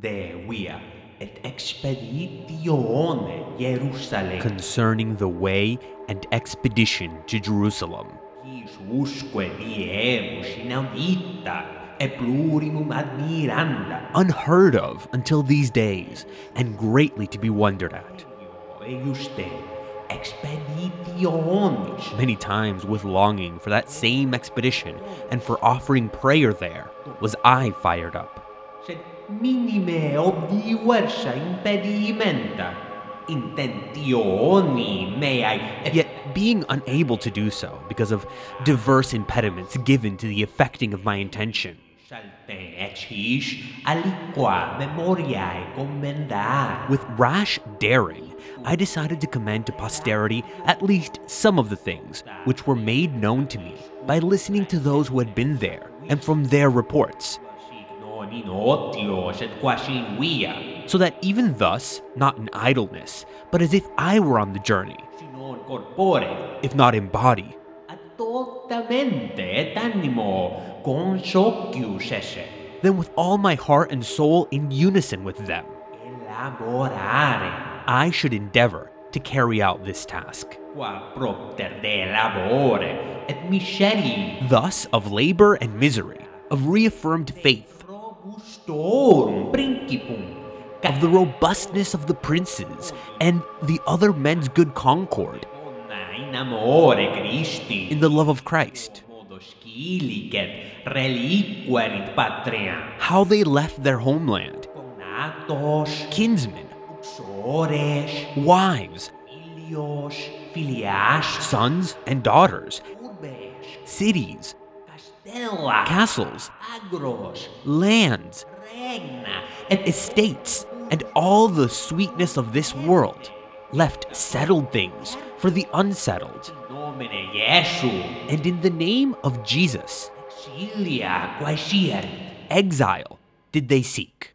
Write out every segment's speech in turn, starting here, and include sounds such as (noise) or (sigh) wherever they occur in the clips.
Devia et expeditione Jerusalem. concerning the way and expedition to Jerusalem. Quis usque inaudita e plurimum admiranda. Unheard of until these days, and greatly to be wondered at. Many times, with longing for that same expedition and for offering prayer there, was I fired up. Minime obdiversa impedimenta intentioni meae Yet, being unable to do so because of diverse impediments given to the effecting of my intention, salte exis memoriae commendar. with rash daring, I decided to commend to posterity at least some of the things which were made known to me by listening to those who had been there and from their reports, so that even thus, not in idleness, but as if I were on the journey, si non corpore, if not in body, addottamente et animo consocius esse, then with all my heart and soul in unison with them, I should endeavor to carry out this task. qua propter de labore et miserii Thus, of labor and misery, of reaffirmed faith, principum, of the robustness of the princes, and the other men's good concord. In amore Christi, in the love of Christ, modo scilicet reliquerit patria, how they left their homeland, kinsmen, wives, sons, and daughters, cities, castles, lands, and estates, and all the sweetness of this world, left settled things for the unsettled, and in the name of Jesus, exile did they seek.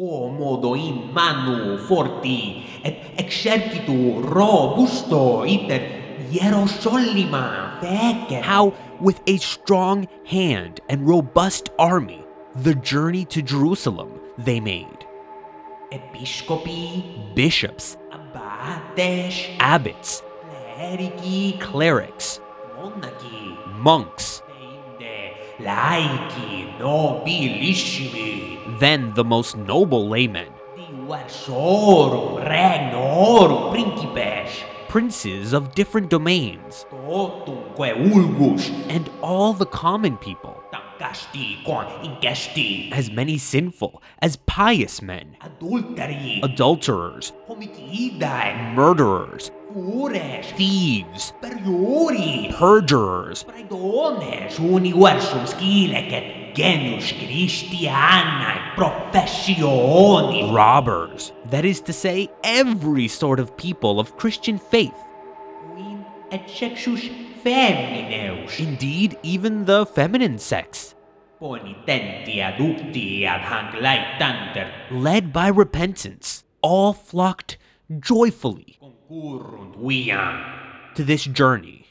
quomodo in manu forti et exercitu robusto iter Hierosolima fecet. How, with a strong hand and robust army, the journey to Jerusalem they made. Episcopi, Bishops, abbates, abbots, clerici, clerics, monachi, monks, laici nobilissimi, then the most noble laymen, diversorum regnorum principes, princes of different domains, and all the common people, tancasti con incesti, as many sinful as pious men, adulterers, murderers, fures, thieves, superiori, perjurers, praedones, universum scilecet genus Christianae professionis, robbers. That is to say, every sort of people of Christian faith. Femineus, Indeed, even the feminine sex, ponitenti adducti ad hanc laetanter, led by repentance, all flocked joyfully to this journey.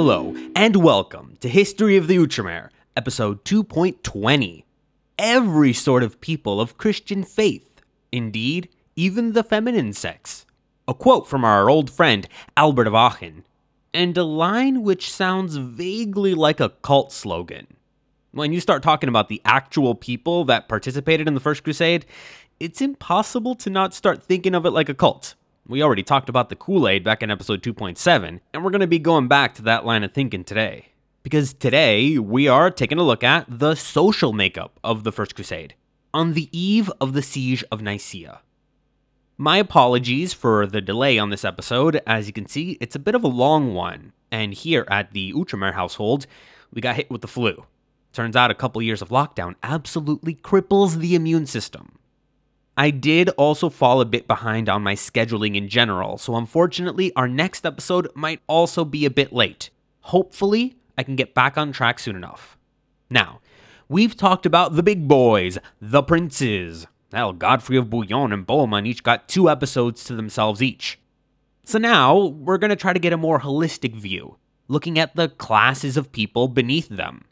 Hello, and welcome to History of the Outremer, episode 2.20. Every sort of people of Christian faith, indeed, even the feminine sex. A quote from our old friend Albert of Aachen, and a line which sounds vaguely like a cult slogan. When you start talking about the actual people that participated in the First Crusade, it's impossible to not start thinking of it like a cult. We already talked about the Kool Aid back in episode 2.7, and we're going to be going back to that line of thinking today. Because today we are taking a look at the social makeup of the First Crusade on the eve of the Siege of Nicaea. My apologies for the delay on this episode. As you can see, it's a bit of a long one, and here at the Outremer household, we got hit with the flu. Turns out a couple years of lockdown absolutely cripples the immune system. I did also fall a bit behind on my scheduling in general, so unfortunately, our next episode might also be a bit late. Hopefully, I can get back on track soon enough. Now, we've talked about the big boys, the princes. Hell, Godfrey of Bouillon and Bohemond each got two episodes to themselves each. So now, we're going to try to get a more holistic view, looking at the classes of people beneath them.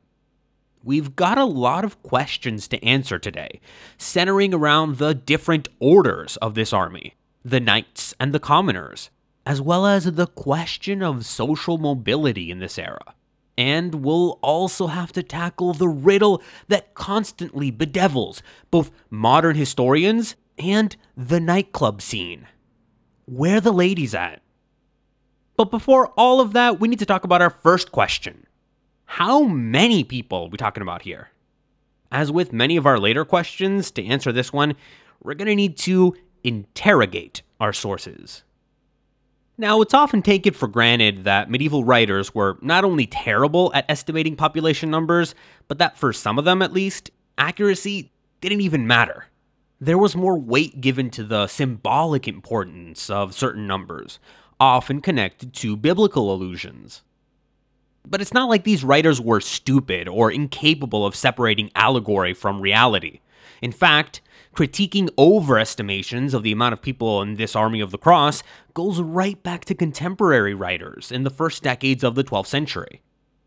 We've got a lot of questions to answer today, centering around the different orders of this army the knights and the commoners, as well as the question of social mobility in this era. And we'll also have to tackle the riddle that constantly bedevils both modern historians and the nightclub scene. Where the ladies at? But before all of that, we need to talk about our first question. How many people are we talking about here? As with many of our later questions, to answer this one, we're going to need to interrogate our sources. Now, it's often taken for granted that medieval writers were not only terrible at estimating population numbers, but that for some of them at least, accuracy didn't even matter. There was more weight given to the symbolic importance of certain numbers, often connected to biblical allusions. But it's not like these writers were stupid or incapable of separating allegory from reality. In fact, critiquing overestimations of the amount of people in this Army of the Cross goes right back to contemporary writers in the first decades of the 12th century.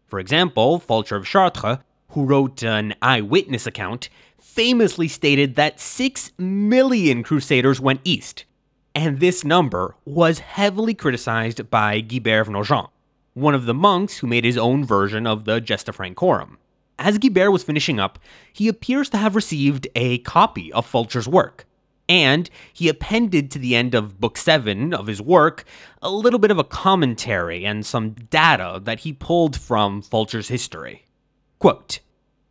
For example, Fulcher of Chartres, who wrote an eyewitness account, famously stated that 6 million crusaders went east, and this number was heavily criticized by Guibert of Nogent, one of the monks who made his own version of the Gesta Francorum. As Guibert was finishing up, he appears to have received a copy of Fulcher's work, and he appended to the end of Book 7 of his work a little bit of a commentary and some data that he pulled from Fulcher's history. Quote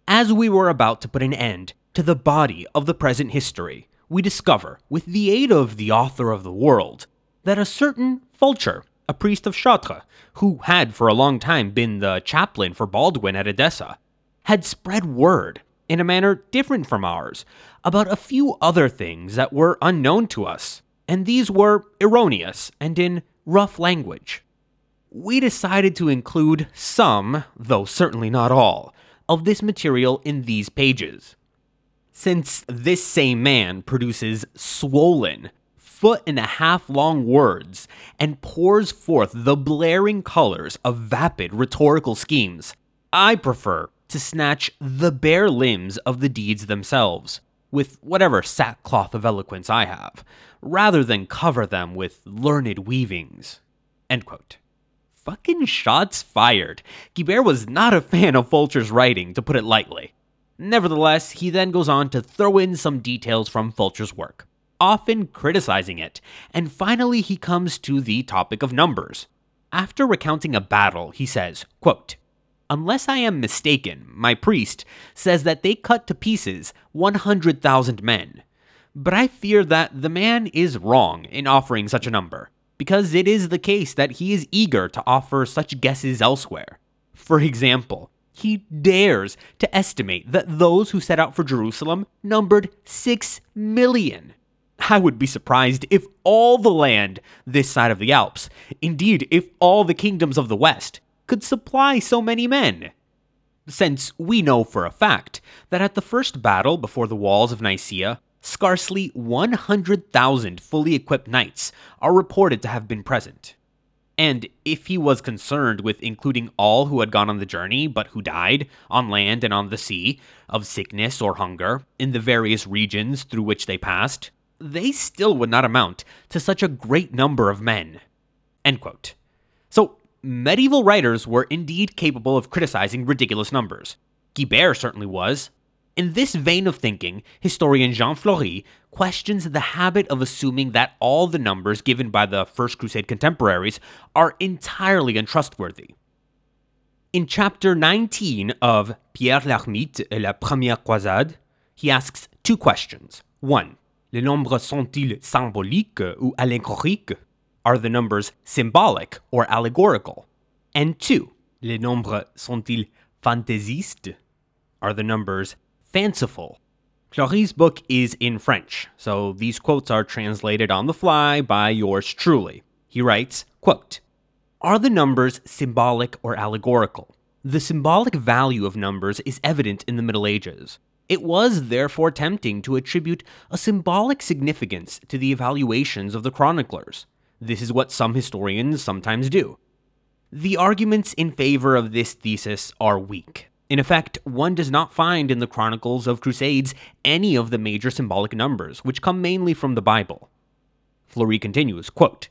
As we were about to put an end to the body of the present history, we discover, with the aid of the author of the world, that a certain Fulcher, a priest of Chartres, who had for a long time been the chaplain for Baldwin at Edessa, had spread word, in a manner different from ours, about a few other things that were unknown to us, and these were erroneous and in rough language. We decided to include some, though certainly not all, of this material in these pages. Since this same man produces swollen, foot and a half long words and pours forth the blaring colors of vapid rhetorical schemes, I prefer to snatch the bare limbs of the deeds themselves, with whatever sackcloth of eloquence I have, rather than cover them with learned weavings. Fucking shots fired. Guibert was not a fan of Fulcher's writing, to put it lightly. Nevertheless, he then goes on to throw in some details from Fulcher's work, often criticizing it, and finally he comes to the topic of numbers. After recounting a battle, he says, quote, Unless I am mistaken, my priest says that they cut to pieces 100,000 men. But I fear that the man is wrong in offering such a number, because it is the case that he is eager to offer such guesses elsewhere. For example, he dares to estimate that those who set out for Jerusalem numbered 6 million. I would be surprised if all the land this side of the Alps, indeed, if all the kingdoms of the West, could supply so many men? Since we know for a fact that at the first battle before the walls of Nicaea, scarcely 100,000 fully equipped knights are reported to have been present. And if he was concerned with including all who had gone on the journey but who died, on land and on the sea, of sickness or hunger, in the various regions through which they passed, they still would not amount to such a great number of men. So medieval writers were indeed capable of criticizing ridiculous numbers. Guibert certainly was. In this vein of thinking, historian Jean Flori questions the habit of assuming that all the numbers given by the First Crusade contemporaries are entirely untrustworthy. In chapter 19 of Pierre l'Ermite et la Première Croisade, he asks two questions. One, les nombres sont-ils symboliques ou allégoriques? Are the numbers symbolic or allegorical? And two, les nombres sont-ils fantaisistes? Are the numbers fanciful Flori's book is in French, so these quotes are translated on the fly by yours truly. He writes, quote, Are the numbers symbolic or allegorical? The symbolic value of numbers is evident in the Middle Ages. It was therefore tempting to attribute a symbolic significance to the evaluations of the chroniclers. This is what some historians sometimes do. The arguments in favor of this thesis are weak. In effect, one does not find in the Chronicles of Crusades any of the major symbolic numbers, which come mainly from the Bible. Flori continues, quote,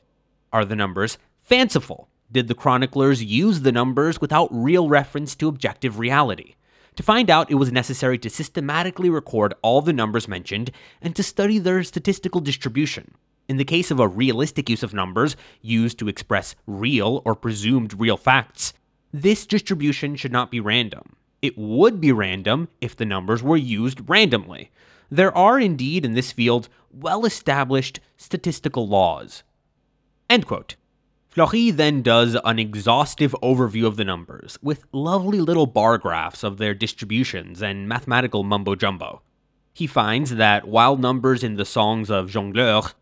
Are the numbers fanciful? Did the chroniclers use the numbers without real reference to objective reality? To find out, it was necessary to systematically record all the numbers mentioned and to study their statistical distribution. In the case of a realistic use of numbers, used to express real or presumed real facts, this distribution should not be random. It would be random if the numbers were used randomly. There are indeed in this field well established statistical laws. End quote. Flori then does an exhaustive overview of the numbers, with lovely little bar graphs of their distributions and mathematical mumbo jumbo. He finds that while numbers in the songs of Jongleur,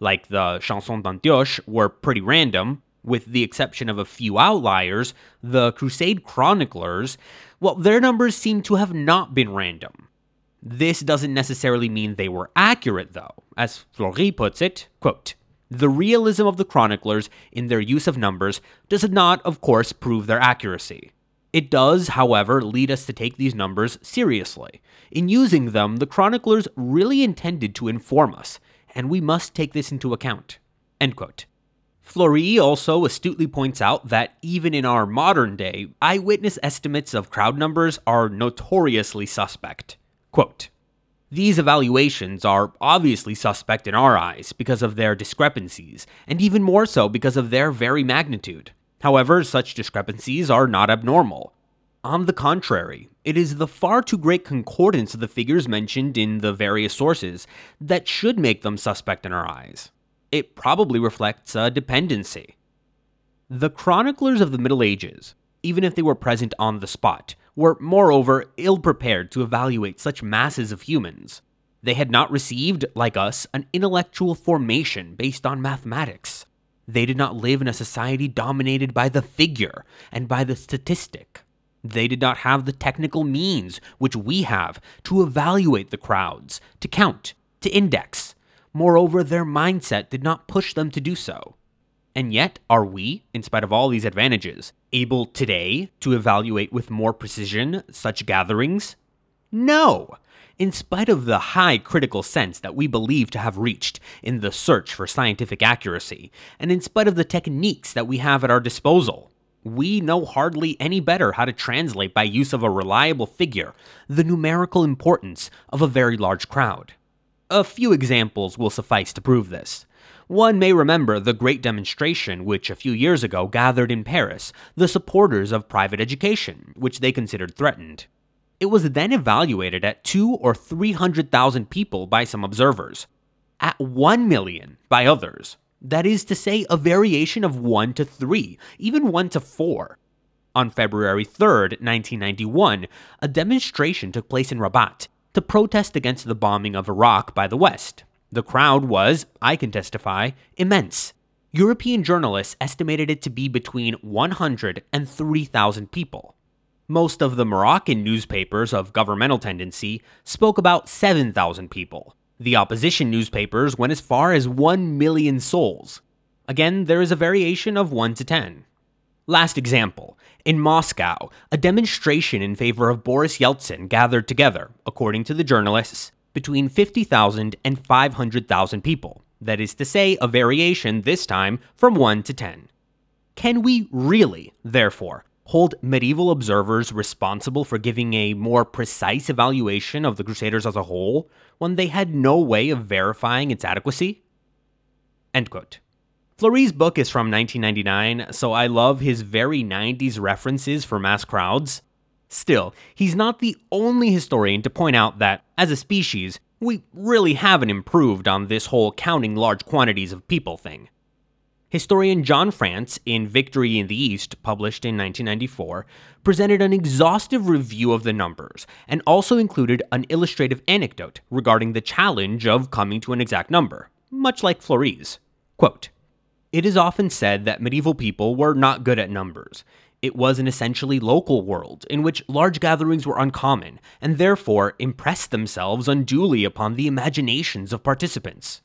like the Chanson d'Antioche, were pretty random, with the exception of a few outliers, the Crusade chroniclers, well, their numbers seem to have not been random. This doesn't necessarily mean they were accurate, though. As Flori puts it, quote, the realism of the chroniclers in their use of numbers does not, of course, prove their accuracy. It does, however, lead us to take these numbers seriously. In using them, the chroniclers really intended to inform us, and we must take this into account. End quote. Flori also astutely points out that even in our modern day, eyewitness estimates of crowd numbers are notoriously suspect. Quote, these evaluations are obviously suspect in our eyes because of their discrepancies, and even more so because of their very magnitude. However, such discrepancies are not abnormal. On the contrary, it is the far too great concordance of the figures mentioned in the various sources that should make them suspect in our eyes. It probably reflects a dependency. The chroniclers of the Middle Ages, even if they were present on the spot, were moreover ill prepared to evaluate such masses of humans. They had not received, like us, an intellectual formation based on mathematics. They did not live in a society dominated by the figure and by the statistic. They did not have the technical means which we have to evaluate the crowds, to count, to index. Moreover, their mindset did not push them to do so. And yet, are we, in spite of all these advantages, able today to evaluate with more precision such gatherings? No! In spite of the high critical sense that we believe to have reached in the search for scientific accuracy, and in spite of the techniques that we have at our disposal, we know hardly any better how to translate by use of a reliable figure the numerical importance of a very large crowd. A few examples will suffice to prove this. One may remember the great demonstration which a few years ago gathered in Paris the supporters of private education, which they considered threatened. It was then evaluated at two or three hundred thousand people by some observers, at one million by others. That is to say, a variation of one to three, even one to four. On February 3rd, 1991, a demonstration took place in Rabat to protest against the bombing of Iraq by the West. The crowd was, I can testify, immense. European journalists estimated it to be between 100 and 3,000 people. Most of the Moroccan newspapers of governmental tendency spoke about 7,000 people. The opposition newspapers went as far as 1 million souls. Again, there is a variation of 1 to 10. Last example. In Moscow, a demonstration in favor of Boris Yeltsin gathered together, according to the journalists, between 50,000 and 500,000 people. That is to say, a variation this time from 1 to 10. Can we really, therefore, hold medieval observers responsible for giving a more precise evaluation of the Crusaders as a whole when they had no way of verifying its adequacy? End quote. Flori's book is from 1999, so I love his very 90s references for mass crowds. Still, he's not the only historian to point out that, as a species, we really haven't improved on this whole counting large quantities of people thing. Historian John France, in Victory in the East, published in 1994, presented an exhaustive review of the numbers and also included an illustrative anecdote regarding the challenge of coming to an exact number, much like Flori's. Quote, it is often said that medieval people were not good at numbers. It was an essentially local world in which large gatherings were uncommon and therefore impressed themselves unduly upon the imaginations of participants.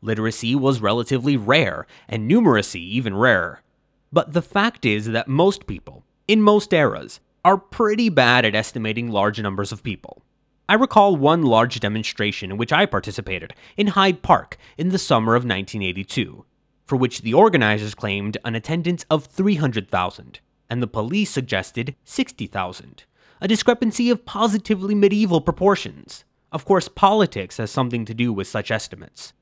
Literacy was relatively rare, and numeracy even rarer. But the fact is that most people, in most eras, are pretty bad at estimating large numbers of people. I recall one large demonstration in which I participated in Hyde Park in the summer of 1982, for which the organizers claimed an attendance of 300,000, and the police suggested 60,000, a discrepancy of positively medieval proportions. Of course, politics has something to do with such estimates.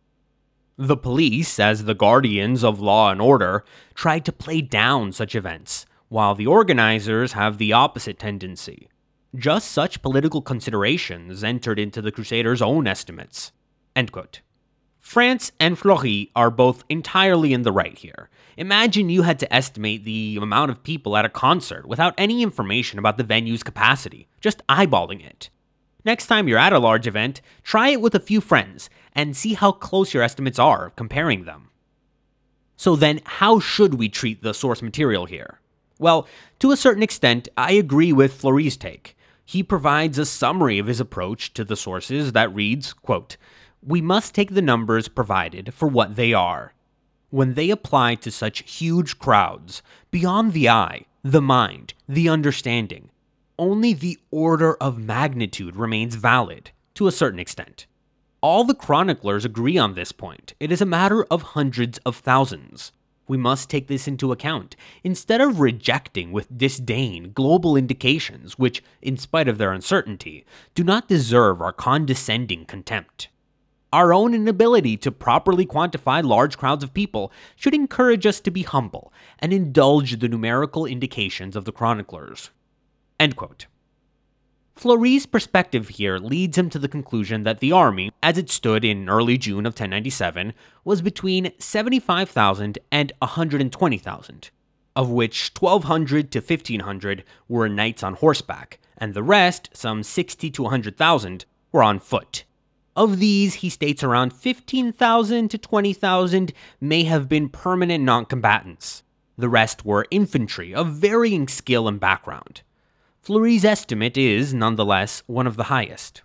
The police, as the guardians of law and order, tried to play down such events, while the organizers have the opposite tendency. Just such political considerations entered into the Crusaders' own estimates. France and Flori are both entirely in the right here. Imagine you had to estimate the amount of people at a concert without any information about the venue's capacity, just eyeballing it. Next time you're at a large event, try it with a few friends and see how close your estimates are comparing them. So then, how should we treat the source material here? Well, to a certain extent, I agree with Flori's take. He provides a summary of his approach to the sources that reads, quote, "We must take the numbers provided for what they are. When they apply to such huge crowds, beyond the eye, the mind, the understanding, only the order of magnitude remains valid, to a certain extent. All the chroniclers agree on this point. It is a matter of hundreds of thousands. We must take this into account, instead of rejecting with disdain global indications which, in spite of their uncertainty, do not deserve our condescending contempt. Our own inability to properly quantify large crowds of people should encourage us to be humble and indulge the numerical indications of the chroniclers. End quote. Flori's perspective here leads him to the conclusion that the army, as it stood in early June of 1097, was between 75,000 and 120,000, of which 1,200 to 1,500 were knights on horseback, and the rest, some 60 to 100,000, were on foot. Of these, he states around 15,000 to 20,000 may have been permanent noncombatants. The rest were infantry of varying skill and background. Flori's estimate is, nonetheless, one of the highest.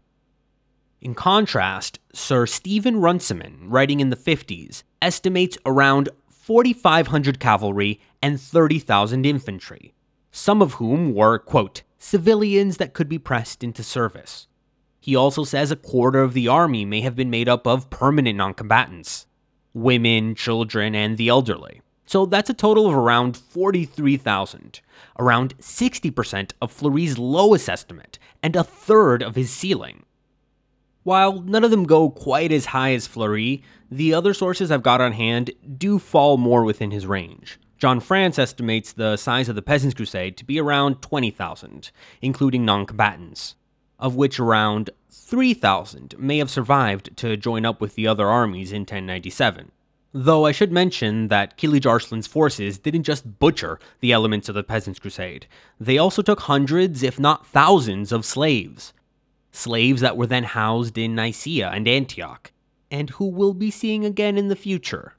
In contrast, Sir Stephen Runciman, writing in the 50s, estimates around 4,500 cavalry and 30,000 infantry, some of whom were, quote, civilians that could be pressed into service. He also says a quarter of the army may have been made up of permanent noncombatants women, children, and the elderly. So that's a total of around 43,000, around 60% of Flori's lowest estimate, and a third of his ceiling. While none of them go quite as high as Flori, the other sources I've got on hand do fall more within his range. John France estimates the size of the Peasants' Crusade to be around 20,000, including non combatants, of which around 3,000 may have survived to join up with the other armies in 1097. Though I should mention that Kilij Arslan's forces didn't just butcher the elements of the Peasants' Crusade, they also took hundreds, if not thousands, of slaves. Slaves that were then housed in Nicaea and Antioch, and who we'll be seeing again in the future.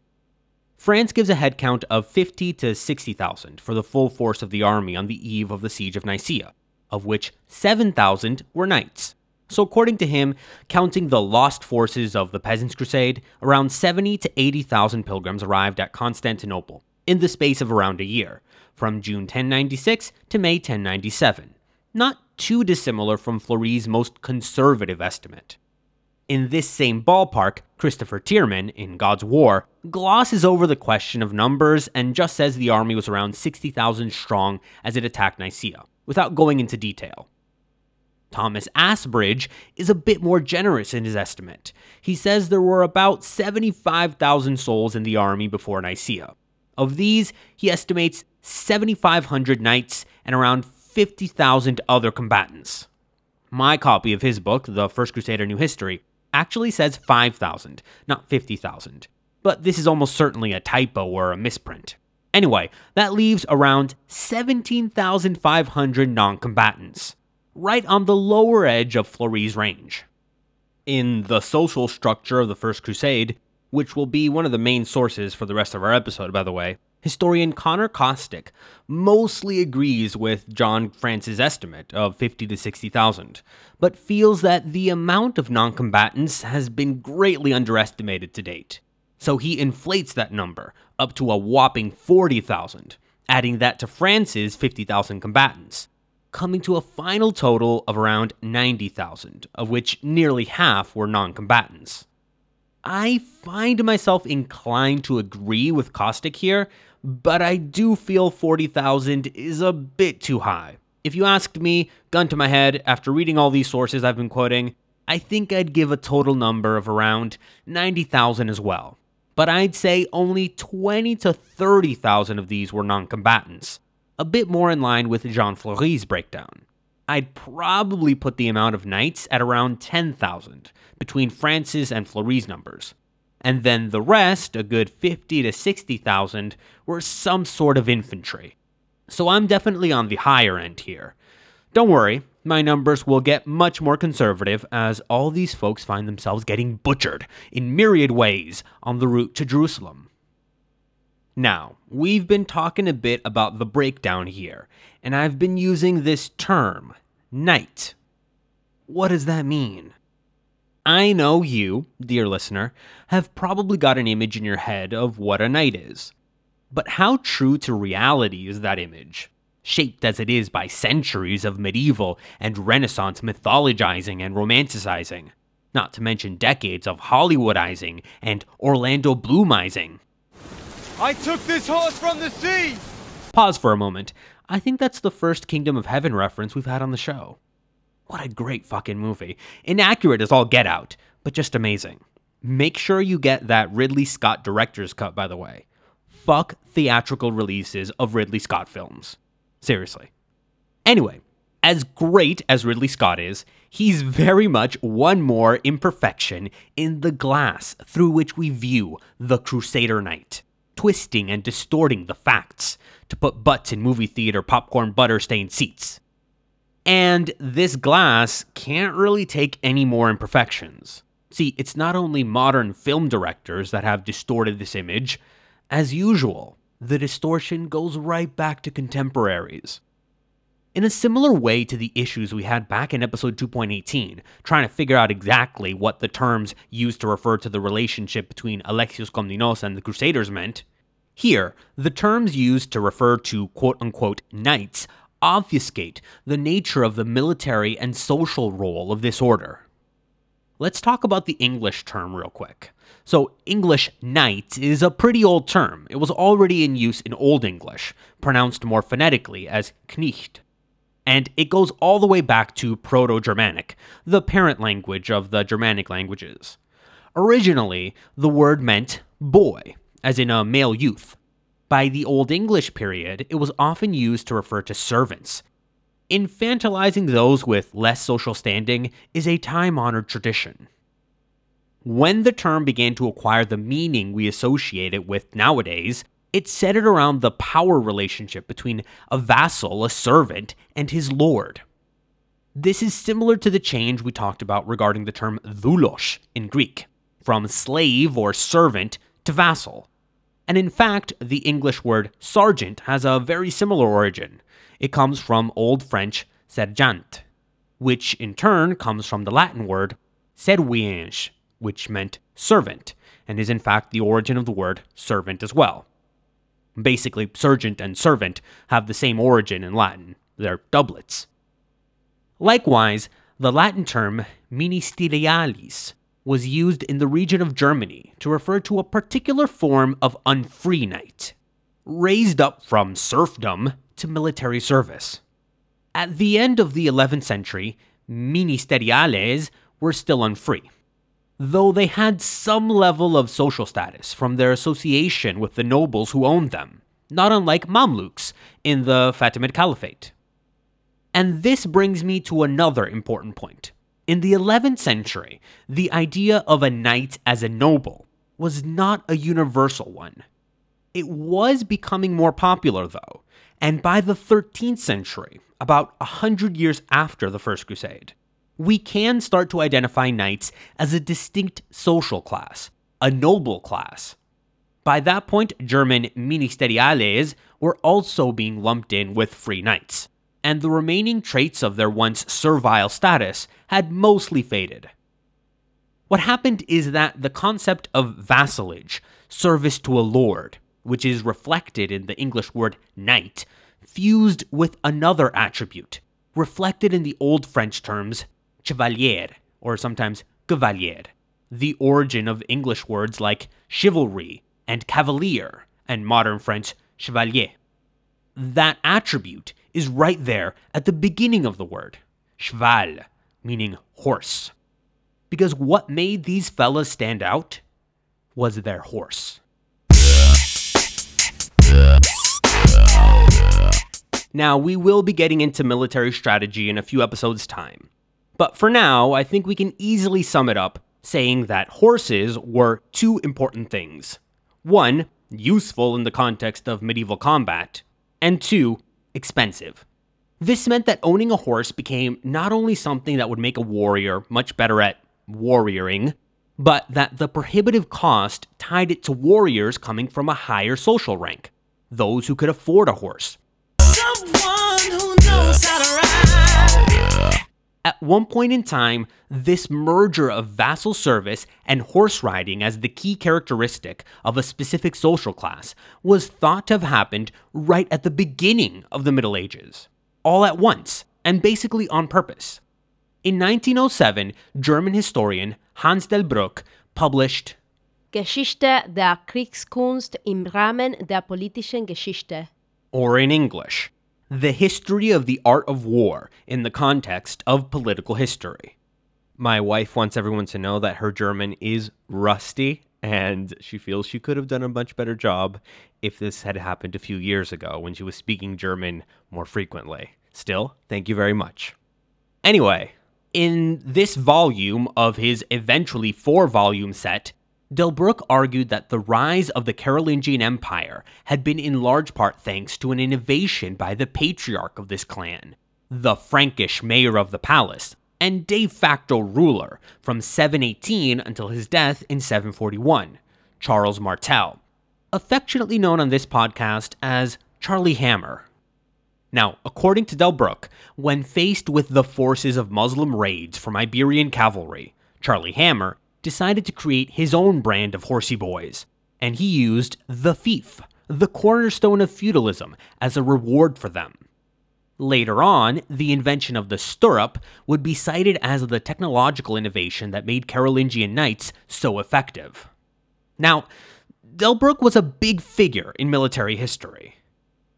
France gives a head count of 50 to 60,000 for the full force of the army on the eve of the siege of Nicaea, of which 7,000 were knights. So, according to him, counting the lost forces of the Peasants' Crusade, around 70 to 80,000 pilgrims arrived at Constantinople in the space of around a year, from June 1096 to May 1097. Not too dissimilar from Flori's most conservative estimate. In this same ballpark, Christopher Tyerman, in God's War, glosses over the question of numbers and just says the army was around 60,000 strong as it attacked Nicaea, without going into detail. Thomas Asbridge is a bit more generous in his estimate. He says there were about 75,000 souls in the army before Nicaea. Of these, he estimates 7,500 knights and around 50,000 other combatants. My copy of his book, The First Crusader New History, actually says 5,000, not 50,000. but this is almost certainly a typo or a misprint. Anyway, that leaves around 17,500 non combatants, right on the lower edge of Flori's range. In the social structure of the First Crusade, which will be one of the main sources for the rest of our episode, by the way, historian Conor Kostick mostly agrees with John France's estimate of 50 to 60,000, but feels that the amount of non combatants has been greatly underestimated to date. So he inflates that number up to a whopping 40,000, adding that to France's 50,000 combatants, coming to a final total of around 90,000, of which nearly half were non combatants. I find myself inclined to agree with Kostick here, but I do feel 40,000 is a bit too high. If you asked me, gun to my head, after reading all these sources I've been quoting, I think I'd give a total number of around 90,000 as well. But I'd say only 20 to 30,000 of these were non combatants, a bit more in line with Jean Flori's breakdown. I'd probably put the amount of knights at around 10,000 between France's and Flori's numbers. And then the rest, a good 50 to 60,000, were some sort of infantry. So I'm definitely on the higher end here. Don't worry, my numbers will get much more conservative as all these folks find themselves getting butchered in myriad ways on the route to Jerusalem. Now, we've been talking a bit about the breakdown here, and I've been using this term, knight. What does that mean? I know you, dear listener, have probably got an image in your head of what a knight is. But how true to reality is that image? Shaped as it is by centuries of medieval and Renaissance mythologizing and romanticizing, not to mention decades of Hollywoodizing and Orlando Bloomizing. I took this horse from the sea! Pause for a moment. I think that's the first Kingdom of Heaven reference we've had on the show. What a great fucking movie. Inaccurate as all get out, but just amazing. Make sure you get that Ridley Scott director's cut, by the way. Fuck theatrical releases of Ridley Scott films. Seriously. Anyway, as great as Ridley Scott is, he's very much one more imperfection in the glass through which we view the Crusader Knight, twisting and distorting the facts to put butts in movie theater popcorn butter stained seats. And this glass can't really take any more imperfections. See, it's not only modern film directors that have distorted this image, as usual, the distortion goes right back to contemporaries. In a similar way to the issues we had back in episode 2.18, trying to figure out exactly what the terms used to refer to the relationship between Alexios Komnenos and the Crusaders meant, here, the terms used to refer to quote unquote knights obfuscate the nature of the military and social role of this order. Let's talk about the English term real quick. So, English knight is a pretty old term. It was already in use in Old English, pronounced more phonetically as knecht. And it goes all the way back to Proto Germanic, the parent language of the Germanic languages. Originally, the word meant boy, as in a male youth. By the Old English period, it was often used to refer to servants. Infantilizing those with less social standing is a time honored tradition. When the term began to acquire the meaning we associate it with nowadays, it centered around the power relationship between a vassal, a servant, and his lord. This is similar to the change we talked about regarding the term doulos in Greek, from slave or servant to vassal. And in fact, the English word sergeant has a very similar origin. It comes from Old French sergeant, which in turn comes from the Latin word serviens, which meant servant, and is in fact the origin of the word servant as well. Basically, sergeant and servant have the same origin in Latin, they're doublets. Likewise, the Latin term ministerialis was used in the region of Germany to refer to a particular form of unfree knight, raised up from serfdom to military service. At the end of the 11th century, ministeriales were still unfree, though they had some level of social status from their association with the nobles who owned them, not unlike Mamluks in the Fatimid Caliphate. And this brings me to another important point. In the 11th century, the idea of a knight as a noble was not a universal one. It was becoming more popular, though, and by the 13th century, about a hundred years after the First Crusade, we can start to identify knights as a distinct social class, a noble class. By that point, German ministeriales were also being lumped in with free knights, and the remaining traits of their once servile status had mostly faded. What happened is that the concept of vassalage, service to a lord, which is reflected in the English word knight, fused with another attribute, reflected in the Old French terms chevalier, or sometimes cavalier, the origin of English words like chivalry and cavalier, and modern French chevalier. That attribute is right there at the beginning of the word, cheval, meaning horse. Because what made these fellas stand out was their horse. Now, we will be getting into military strategy in a few episodes' time. But for now, I think we can easily sum it up saying that horses were two important things. One, useful in the context of medieval combat, and two, expensive. This meant that owning a horse became not only something that would make a warrior much better at warrioring, but that the prohibitive cost tied it to warriors coming from a higher social rank, those who could afford a horse. At one point in time, this merger of vassal service and horse riding as the key characteristic of a specific social class was thought to have happened right at the beginning of the Middle Ages, all at once, and basically on purpose. In 1907, German historian Hans Delbrück published Geschichte der Kriegskunst im Rahmen der politischen Geschichte. or in English, The History of the Art of War in the Context of Political History. My wife wants everyone to know that her German is rusty, and she feels she could have done a much better job if this had happened a few years ago when she was speaking German more frequently. Still, thank you very much. Anyway, in this volume of his eventually four volume set, Delbrück argued that the rise of the Carolingian Empire had been in large part thanks to an innovation by the patriarch of this clan, the Frankish mayor of the palace, and de facto ruler from 718 until his death in 741, Charles Martel, affectionately known on this podcast as Charlie Hammer. Now, according to Delbrück, when faced with the forces of Muslim raids from Iberian cavalry, Charlie Hammer decided to create his own brand of horsey boys, and he used the fief, the cornerstone of feudalism, as a reward for them. Later on, the invention of the stirrup would be cited as the technological innovation that made Carolingian knights so effective. Now, Delbrück was a big figure in military history,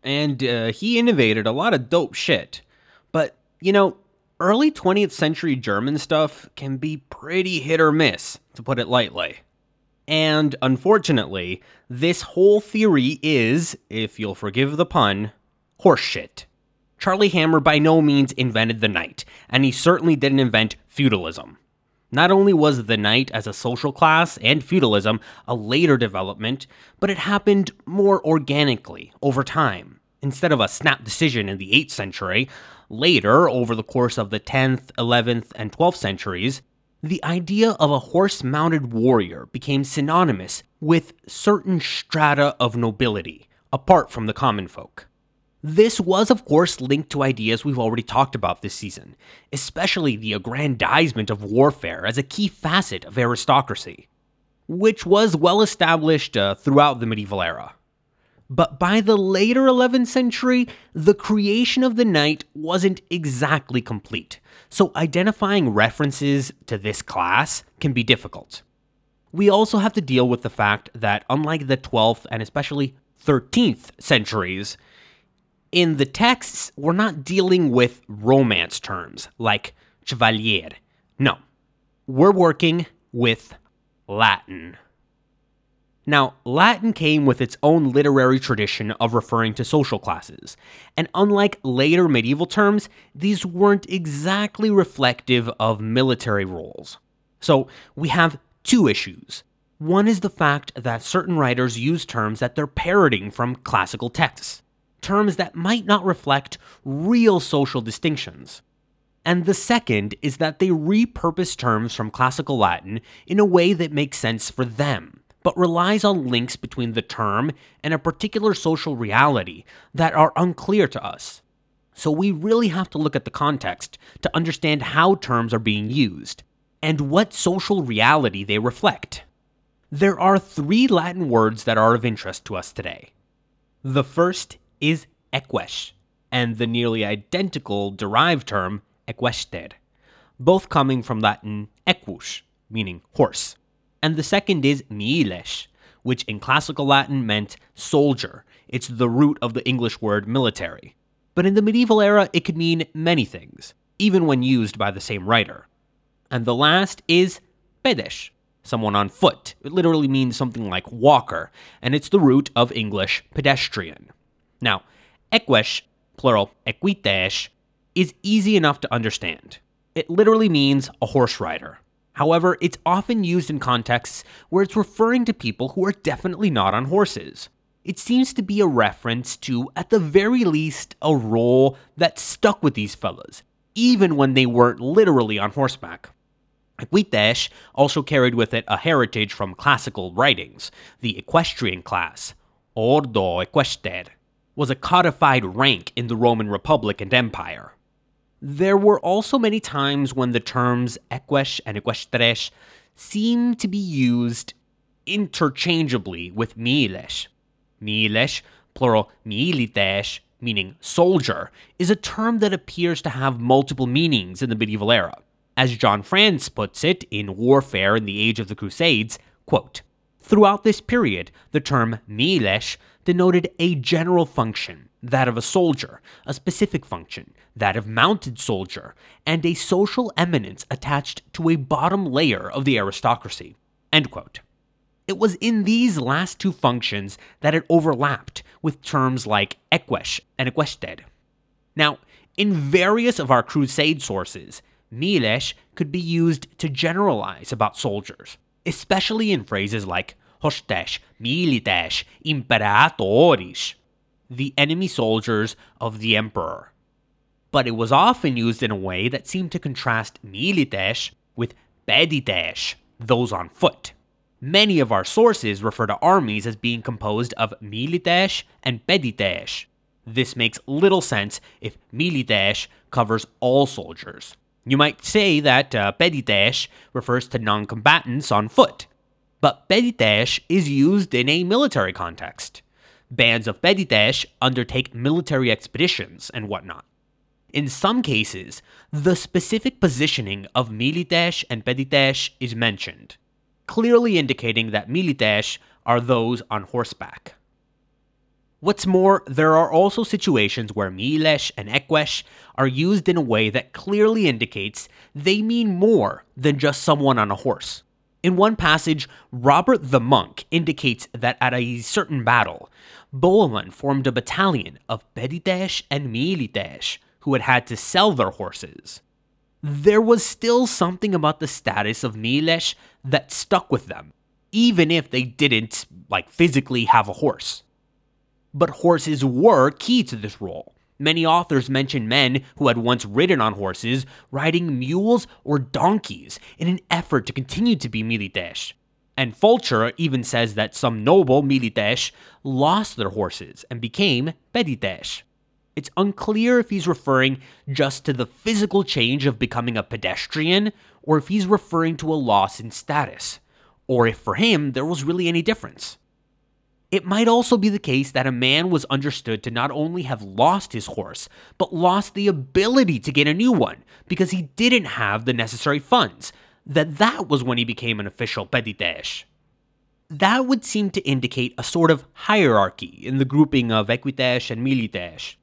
and uh, he innovated a lot of dope shit. But, you know, early 20th century German stuff can be pretty hit or miss, to put it lightly. And unfortunately, this whole theory is, if you'll forgive the pun, horseshit. Charlie Hammer by no means invented the knight, and he certainly didn't invent feudalism. Not only was the knight as a social class and feudalism a later development, but it happened more organically over time. Instead of a snap decision in the 8th century, later, over the course of the 10th, 11th, and 12th centuries, the idea of a horse mounted warrior became synonymous with certain strata of nobility, apart from the common folk. This was, of course, linked to ideas we've already talked about this season, especially the aggrandizement of warfare as a key facet of aristocracy, which was well established uh, throughout the medieval era. But by the later 11th century, the creation of the knight wasn't exactly complete, so identifying references to this class can be difficult. We also have to deal with the fact that, unlike the 12th and especially 13th centuries, in the texts, we're not dealing with romance terms like chevalier. No, we're working with Latin. Now, Latin came with its own literary tradition of referring to social classes, and unlike later medieval terms, these weren't exactly reflective of military roles. So, we have two issues. One is the fact that certain writers use terms that they're parroting from classical texts, terms that might not reflect real social distinctions. And the second is that they repurpose terms from classical Latin in a way that makes sense for them, but relies on links between the term and a particular social reality that are unclear to us. So we really have to look at the context to understand how terms are being used and what social reality they reflect. There are three Latin words that are of interest to us today. The first is eques, and the nearly identical derived term equester, both coming from Latin equus, meaning horse. And the second is miles, which in classical Latin meant soldier. It's the root of the English word military. But in the medieval era, it could mean many things, even when used by the same writer. And the last is pedes, someone on foot. It literally means something like walker, and it's the root of English pedestrian. Now, eques, plural equites, is easy enough to understand. It literally means a horse rider. However, it's often used in contexts where it's referring to people who are definitely not on horses. It seems to be a reference to, at the very least, a role that stuck with these fellas, even when they weren't literally on horseback. Equites also carried with it a heritage from classical writings. The equestrian class, ordo equester, was a codified rank in the Roman Republic and Empire. There were also many times when the terms eques and equestres seem to be used interchangeably with miles. Miles, plural milites, meaning soldier, is a term that appears to have multiple meanings in the medieval era. As John France puts it in Warfare in the Age of the Crusades, quote, Throughout this period, the term miles denoted a general function, that of a soldier, a specific function, that of mounted soldier, and a social eminence attached to a bottom layer of the aristocracy. It was in these last two functions that it overlapped with terms like eques and equestres. Now, in various of our crusade sources, miles could be used to generalize about soldiers, especially in phrases like hostes milites imperatoris, the enemy soldiers of the emperor. But it was often used in a way that seemed to contrast milites with pedites, those on foot. Many of our sources refer to armies as being composed of milites and pedites. This makes little sense if milites covers all soldiers. You might say that uh, pedites refers to non combatants on foot, but pedites is used in a military context. Bands of pedites undertake military expeditions and whatnot. In some cases, the specific positioning of milites and pedites is mentioned clearly indicating that milites are those on horseback. What's more, there are also situations where miles and eques are used in a way that clearly indicates they mean more than just someone on a horse. In one passage, Robert the Monk indicates that at a certain battle, Bohemond formed a battalion of pedites and milites who had had to sell their horses there was still something about the status of miles that stuck with them, even if they didn't, like, physically have a horse. But horses were key to this role. Many authors mention men who had once ridden on horses riding mules or donkeys in an effort to continue to be milites. And Fulcher even says that some noble milites lost their horses and became pedites. It's unclear if he's referring just to the physical change of becoming a pedestrian, or if he's referring to a loss in status, or if for him there was really any difference. It might also be the case that a man was understood to not only have lost his horse, but lost the ability to get a new one because he didn't have the necessary funds. That that was when he became an official pedites. That would seem to indicate a sort of hierarchy in the grouping of equites and milites.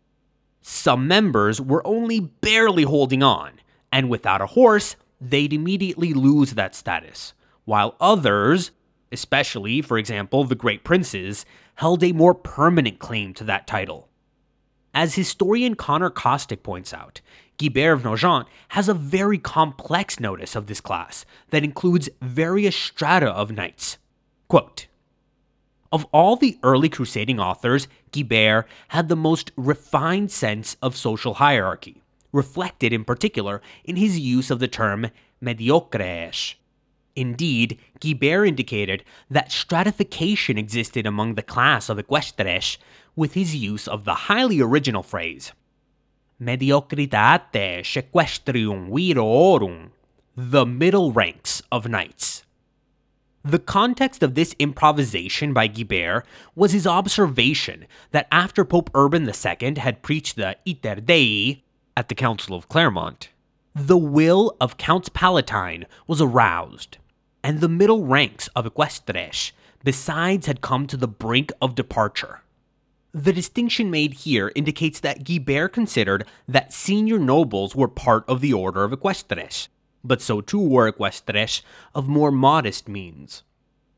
Some members were only barely holding on, and without a horse, they'd immediately lose that status, while others, especially, for example, the great princes, held a more permanent claim to that title. As historian Conor Kostick points out, Guibert of Nogent has a very complex notice of this class that includes various strata of knights. Quote Of all the early crusading authors, Guibert had the most refined sense of social hierarchy, reflected in particular in his use of the term mediocres. Indeed, Guibert indicated that stratification existed among the class of equestres with his use of the highly original phrase mediocritate sequestrium virorum, the middle ranks of knights. The context of this improvisation by Guibert was his observation that after Pope Urban II had preached the Iter Dei at the Council of Clermont, the will of Counts Palatine was aroused, and the middle ranks of equestres, besides, had come to the brink of departure. The distinction made here indicates that Guibert considered that senior nobles were part of the order of equestres, but so too were equestres of more modest means.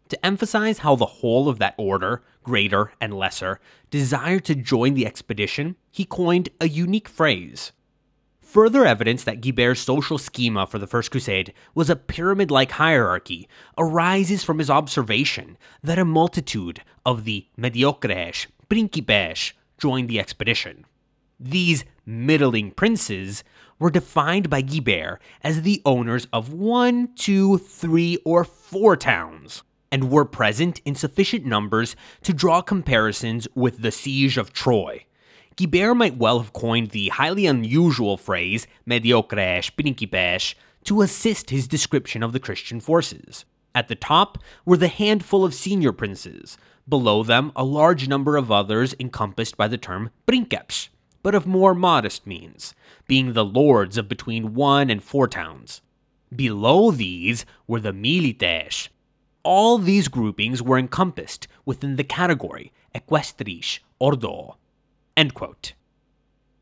To emphasize how the whole of that order, greater and lesser, desired to join the expedition, he coined a unique phrase. Further evidence that Guibert's social schema for the First Crusade was a pyramid like hierarchy arises from his observation that a multitude of the mediocres Principes joined the expedition. These middling princes were defined by Guibert as the owners of one, two, three, or four towns, and were present in sufficient numbers to draw comparisons with the siege of Troy. Guibert might well have coined the highly unusual phrase mediocres principes to assist his description of the Christian forces. At the top were the handful of senior princes, Below them, a large number of others encompassed by the term princeps, but of more modest means, being the lords of between one and four towns. Below these were the milites. All these groupings were encompassed within the category equestris ordo. End quote.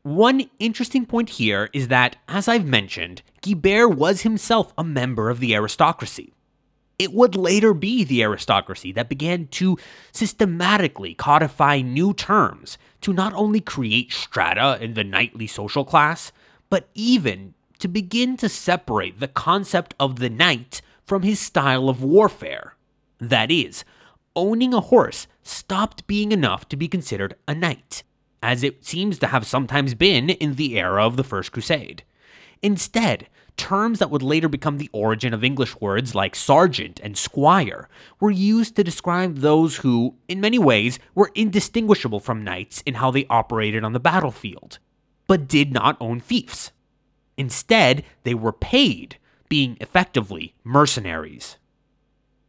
One interesting point here is that, as I've mentioned, Guibert was himself a member of the aristocracy. It would later be the aristocracy that began to systematically codify new terms to not only create strata in the knightly social class, but even to begin to separate the concept of the knight from his style of warfare. That is, owning a horse stopped being enough to be considered a knight, as it seems to have sometimes been in the era of the First Crusade. Instead, terms that would later become the origin of English words like sergeant and squire were used to describe those who, in many ways, were indistinguishable from knights in how they operated on the battlefield, but did not own fiefs. Instead, they were paid, being effectively mercenaries.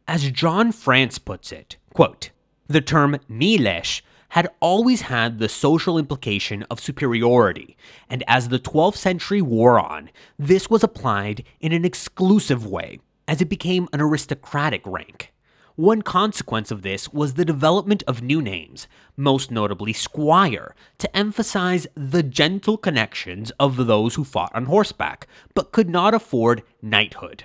As John France puts it, quote, the term miles had always had the social implication of superiority, and as the 12th century wore on, this was applied in an exclusive way, as it became an aristocratic rank. One consequence of this was the development of new names, most notably squire, to emphasize the gentle connections of those who fought on horseback, but could not afford knighthood.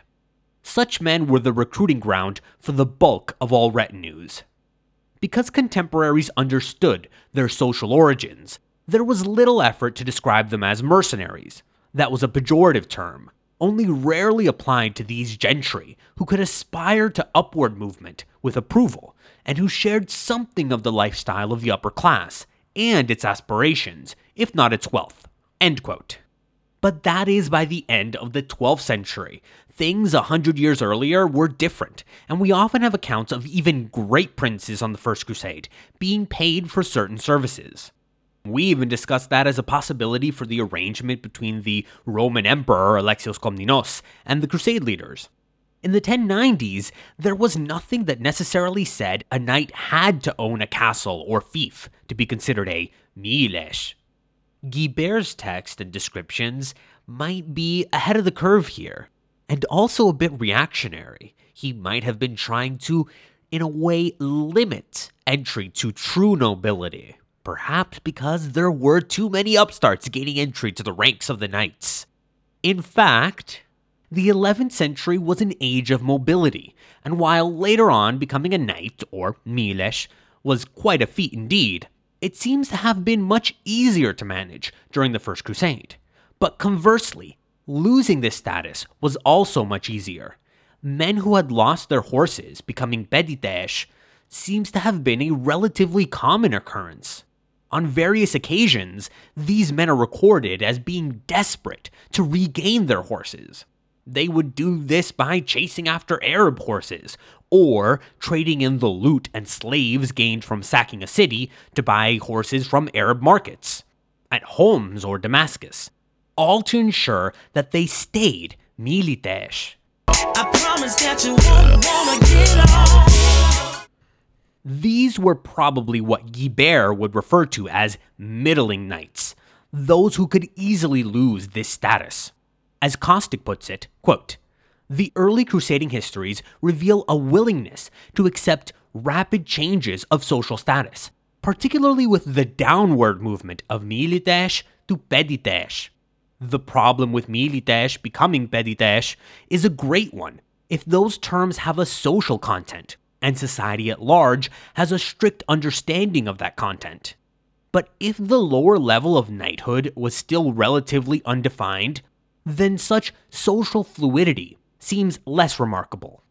Such men were the recruiting ground for the bulk of all retinues. Because contemporaries understood their social origins, there was little effort to describe them as mercenaries. That was a pejorative term, only rarely applied to these gentry who could aspire to upward movement with approval and who shared something of the lifestyle of the upper class and its aspirations, if not its wealth. But that is by the end of the 12th century. Things a hundred years earlier were different, and we often have accounts of even great princes on the First Crusade being paid for certain services. We even discussed that as a possibility for the arrangement between the Roman Emperor Alexios Komnenos and the Crusade leaders. In the 1090s, there was nothing that necessarily said a knight had to own a castle or fief to be considered a miles. Guibert's text and descriptions might be ahead of the curve here, and also a bit reactionary. He might have been trying to, in a way, limit entry to true nobility, perhaps because there were too many upstarts gaining entry to the ranks of the knights. In fact, the 11th century was an age of mobility, and while later on becoming a knight, or miles, was quite a feat indeed, it seems to have been much easier to manage during the First Crusade. But conversely, losing this status was also much easier. men who had lost their horses becoming peditesh seems to have been a relatively common occurrence. On various occasions, these men are recorded as being desperate to regain their horses. They would do this by chasing after Arab horses, or trading in the loot and slaves gained from sacking a city to buy horses from Arab markets, at Homs or Damascus, all to ensure that they stayed militesh. I promise that you won't wanna get off. These were probably what Guibert would refer to as middling knights, those who could easily lose this status. As Kostick puts it, quote, the early crusading histories reveal a willingness to accept rapid changes of social status, particularly with the downward movement of militesh to peditesh. The problem with militesh becoming peditesh is a great one if those terms have a social content, and society at large has a strict understanding of that content. But if the lower level of knighthood was still relatively undefined, then such social fluidity seems less remarkable.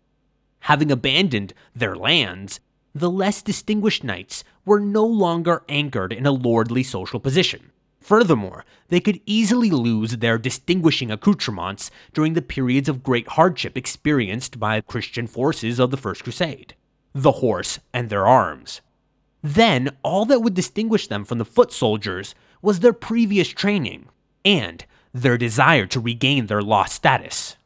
Having abandoned their lands, the less distinguished knights were no longer anchored in a lordly social position. Furthermore, they could easily lose their distinguishing accoutrements during the periods of great hardship experienced by Christian forces of the First Crusade the horse and their arms. Then, all that would distinguish them from the foot soldiers was their previous training and their desire to regain their lost status.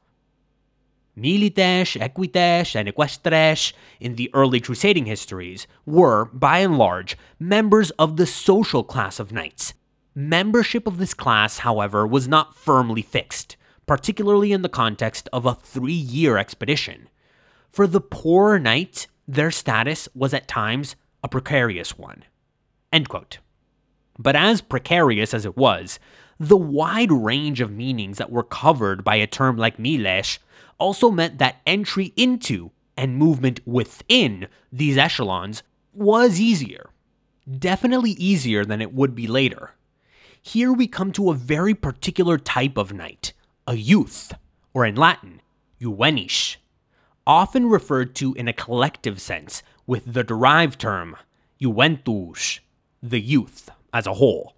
Militesh, Equitesh, and Equestresh in the early crusading histories were, by and large, members of the social class of knights. Membership of this class, however, was not firmly fixed, particularly in the context of a three year expedition. For the poorer knight, their status was at times a precarious one. But as precarious as it was, the wide range of meanings that were covered by a term like milesh also meant that entry into and movement within these echelons was easier. Definitely easier than it would be later. Here we come to a very particular type of knight, a youth, or in Latin, juvenish, often referred to in a collective sense with the derived term juventus, the youth as a whole.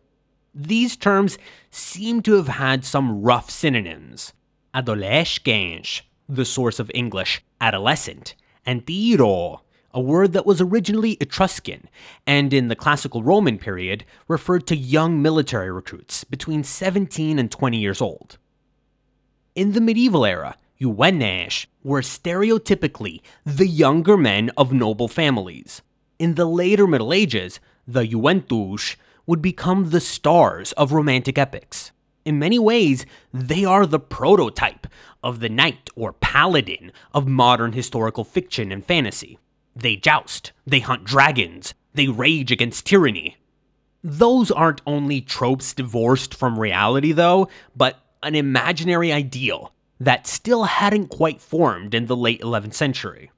These terms seem to have had some rough synonyms. Adolescens, the source of English adolescent, and tiro, a word that was originally Etruscan and in the classical Roman period referred to young military recruits between 17 and 20 years old. In the medieval era, Juvenes were stereotypically the younger men of noble families. In the later Middle Ages, the Juventus would become the stars of romantic epics. In many ways, they are the prototype of the knight or paladin of modern historical fiction and fantasy. They joust, they hunt dragons, they rage against tyranny. Those aren't only tropes divorced from reality, though, but an imaginary ideal that still hadn't quite formed in the late 11th century.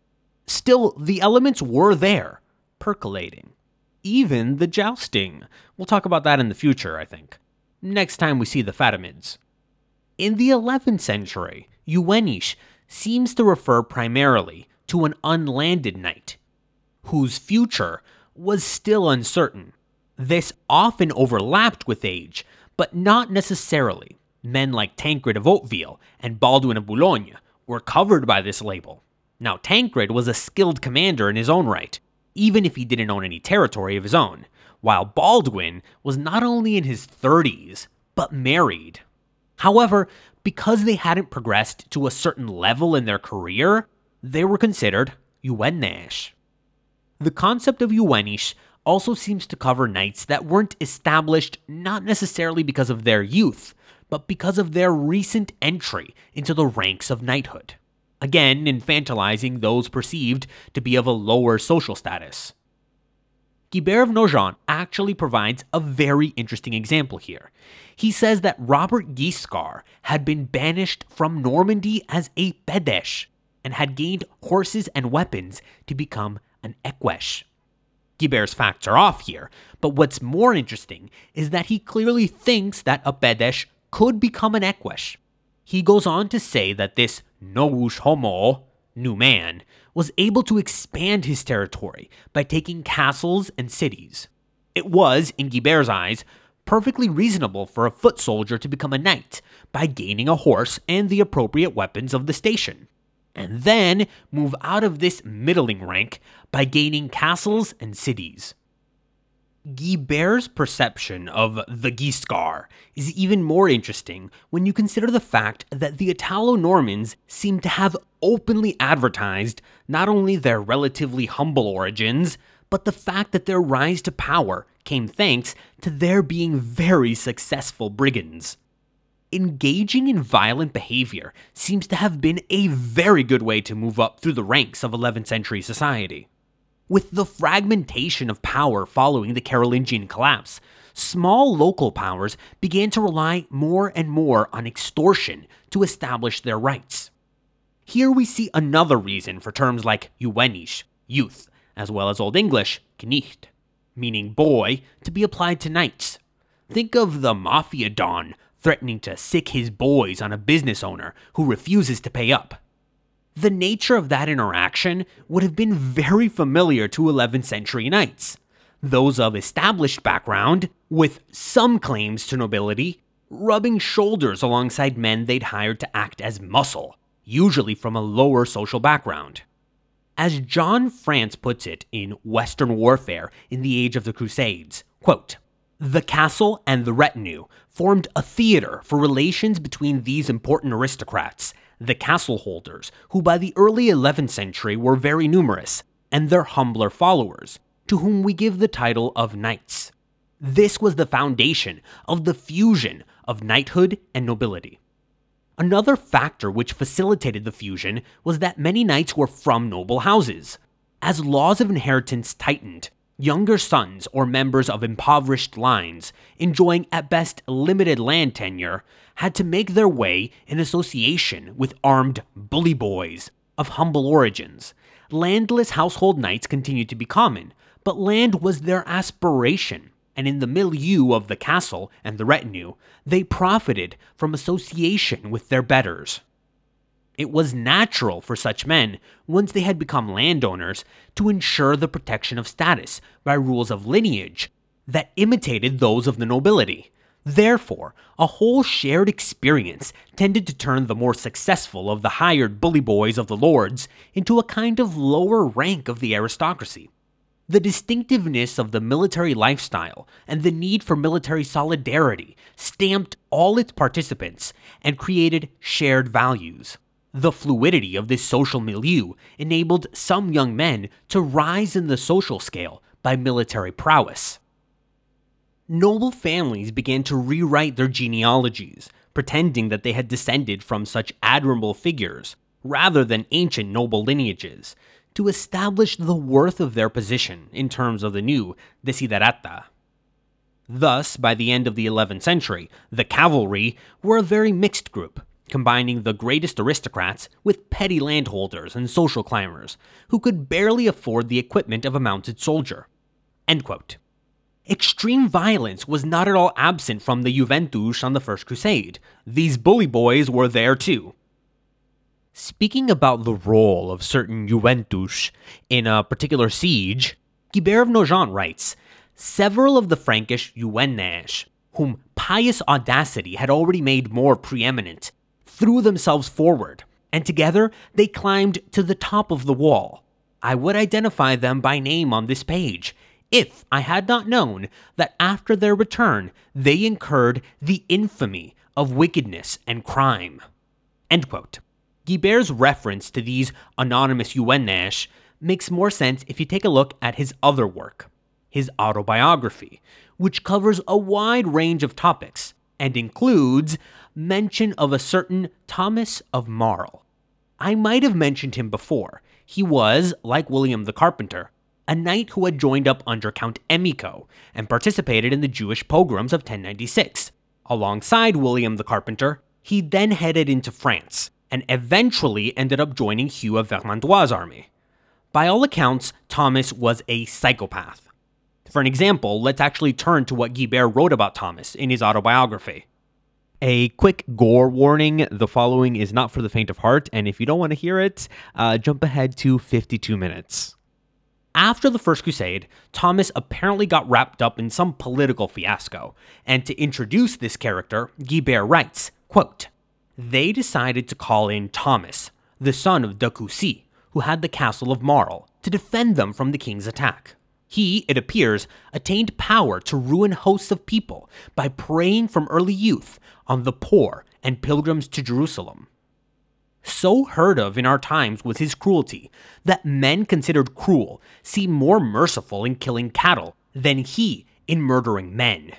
Still, the elements were there, percolating. Even the jousting. We'll talk about that in the future, I think. Next time we see the Fatimids. In the 11th century, Juvenish seems to refer primarily to an unlanded knight, whose future was still uncertain. This often overlapped with age, but not necessarily men like Tancred of Hauteville and Baldwin of Boulogne were covered by this label. Now, Tancred was a skilled commander in his own right, even if he didn't own any territory of his own, while Baldwin was not only in his 30s, but married. However, because they hadn't progressed to a certain level in their career, they were considered Juvenes. The concept of Juvenish also seems to cover knights that weren't established not necessarily because of their youth, but because of their recent entry into the ranks of knighthood. Again, infantilizing those perceived to be of a lower social status. Guibert of Nogent actually provides a very interesting example here. He says that Robert Guiscard had been banished from Normandy as a Pedesh and had gained horses and weapons to become an Equesh. Guibert's facts are off here, but what's more interesting is that he clearly thinks that a Pedesh could become an Equesh. He goes on to say that this novus homo, new man, was able to expand his territory by taking castles and cities. It was, in Guibert's eyes, perfectly reasonable for a foot soldier to become a knight by gaining a horse and the appropriate weapons of the station, and then move out of this middling rank by gaining castles and cities. Guibert's perception of the Guiscard is even more interesting when you consider the fact that the Italo Normans seem to have openly advertised not only their relatively humble origins, but the fact that their rise to power came thanks to their being very successful brigands. Engaging in violent behavior seems to have been a very good way to move up through the ranks of 11th century society. With the fragmentation of power following the Carolingian collapse, small local powers began to rely more and more on extortion to establish their rights. Here we see another reason for terms like juvenis, youth, as well as Old English, knecht, meaning boy, to be applied to knights. Think of the mafia don threatening to sick his boys on a business owner who refuses to pay up the nature of that interaction would have been very familiar to 11th century knights. Those of established background, with some claims to nobility, rubbing shoulders alongside men they'd hired to act as muscle, usually from a lower social background. As John France puts it in Western Warfare in the Age of the Crusades, quote, the castle and the retinue formed a theater for relations between these important aristocrats the castle holders, who by the early 11th century were very numerous, and their humbler followers, to whom we give the title of knights. This was the foundation of the fusion of knighthood and nobility. Another factor which facilitated the fusion was that many knights were from noble houses. As laws of inheritance tightened, younger sons or members of impoverished lines, enjoying at best limited land tenure, had to make their way in association with armed bully boys of humble origins. Landless household knights continued to be common, but land was their aspiration, and in the milieu of the castle and the retinue, they profited from association with their betters. It was natural for such men, once they had become landowners, to ensure the protection of status by rules of lineage that imitated those of the nobility. Therefore, a whole shared experience tended to turn the more successful of the hired bully boys of the lords into a kind of lower rank of the aristocracy. The distinctiveness of the military lifestyle and the need for military solidarity stamped all its participants and created shared values. The fluidity of this social milieu enabled some young men to rise in the social scale by military prowess. Noble families began to rewrite their genealogies, pretending that they had descended from such admirable figures, rather than ancient noble lineages, to establish the worth of their position in terms of the new desiderata. Thus, by the end of the 11th century, the cavalry were a very mixed group, combining the greatest aristocrats with petty landholders and social climbers who could barely afford the equipment of a mounted soldier. Extreme violence was not at all absent from the Juventus on the First Crusade. These bully boys were there too. Speaking about the role of certain Juventus in a particular siege, Guibert of Nogent writes Several of the Frankish Juvenes, whom pious audacity had already made more preeminent, threw themselves forward, and together they climbed to the top of the wall. I would identify them by name on this page, if I had not known that after their return they incurred the infamy of wickedness and crime. Guibert's reference to these anonymous Juvenes makes more sense if you take a look at his other work, his autobiography, which covers a wide range of topics and includes mention of a certain Thomas of Marle. I might have mentioned him before. He was, like William the Carpenter, a knight who had joined up under Count Emicho and participated in the Jewish pogroms of 1096. Alongside William the Carpenter, he then headed into France and eventually ended up joining Hugh of Vermandois' army. By all accounts, Thomas was a psychopath. For an example, let's actually turn to what Guibert wrote about Thomas in his autobiography. A quick gore warning the following is not for the faint of heart, and if you don't want to hear it, uh, jump ahead to 52 minutes. After the First Crusade, Thomas apparently got wrapped up in some political fiasco, and to introduce this character, Guibert writes, quote, They decided to call in Thomas, the son of de Coucy, who had the castle of Marle, to defend them from the king's attack. He, it appears, attained power to ruin hosts of people by preying from early youth on the poor and pilgrims to Jerusalem. So heard of in our times was his cruelty that men considered cruel seem more merciful in killing cattle than he in murdering men.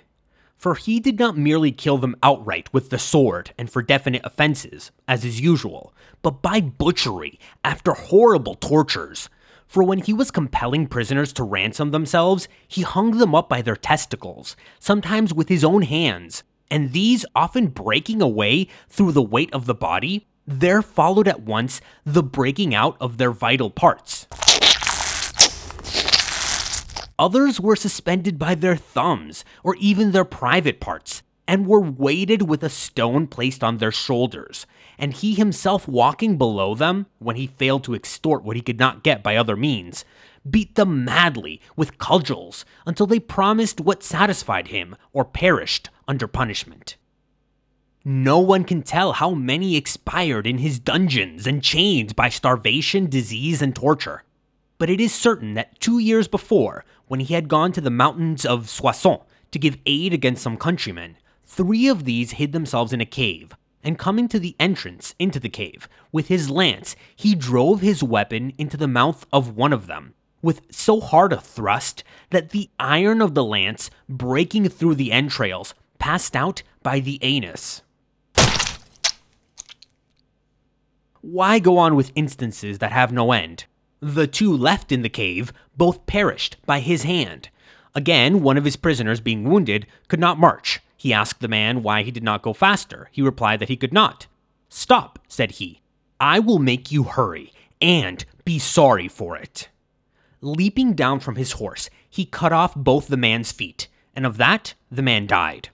For he did not merely kill them outright with the sword and for definite offenses, as is usual, but by butchery after horrible tortures. For when he was compelling prisoners to ransom themselves, he hung them up by their testicles, sometimes with his own hands, and these often breaking away through the weight of the body, there followed at once the breaking out of their vital parts. Others were suspended by their thumbs or even their private parts and were weighted with a stone placed on their shoulders, and he himself walking below them when he failed to extort what he could not get by other means, beat them madly with cudgels until they promised what satisfied him or perished under punishment. No one can tell how many expired in his dungeons and chains by starvation, disease, and torture. But it is certain that two years before, when he had gone to the mountains of Soissons to give aid against some countrymen, three of these hid themselves in a cave, and coming to the entrance into the cave, with his lance, he drove his weapon into the mouth of one of them, with so hard a thrust that the iron of the lance, breaking through the entrails, passed out by the anus. Why go on with instances that have no end? The two left in the cave both perished by his hand. Again, one of his prisoners, being wounded, could not march. He asked the man why he did not go faster. He replied that he could not. Stop, said he. I will make you hurry, and be sorry for it. Leaping down from his horse, he cut off both the man's feet, and of that the man died.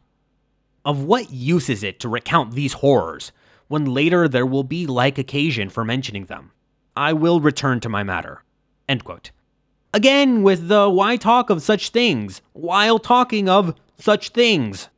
Of what use is it to recount these horrors, when later there will be like occasion for mentioning them? I will return to my matter. Again, with the why talk of such things while talking of such things.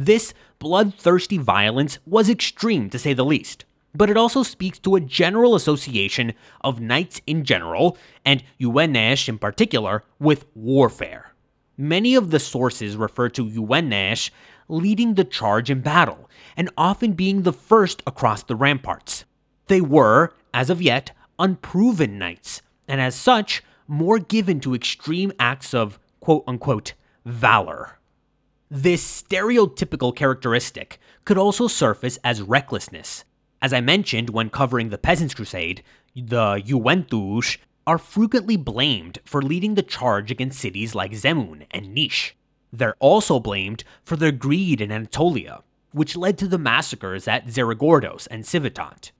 This bloodthirsty violence was extreme to say the least, but it also speaks to a general association of knights in general, and Uenesh in particular, with warfare. Many of the sources refer to Uenesh leading the charge in battle, and often being the first across the ramparts. They were, as of yet, unproven knights, and as such, more given to extreme acts of quote unquote valor. This stereotypical characteristic could also surface as recklessness. As I mentioned when covering the Peasants' Crusade, the Juventus are frequently blamed for leading the charge against cities like Zemun and Nish. They're also blamed for their greed in Anatolia, which led to the massacres at Xerigordos and Civetot.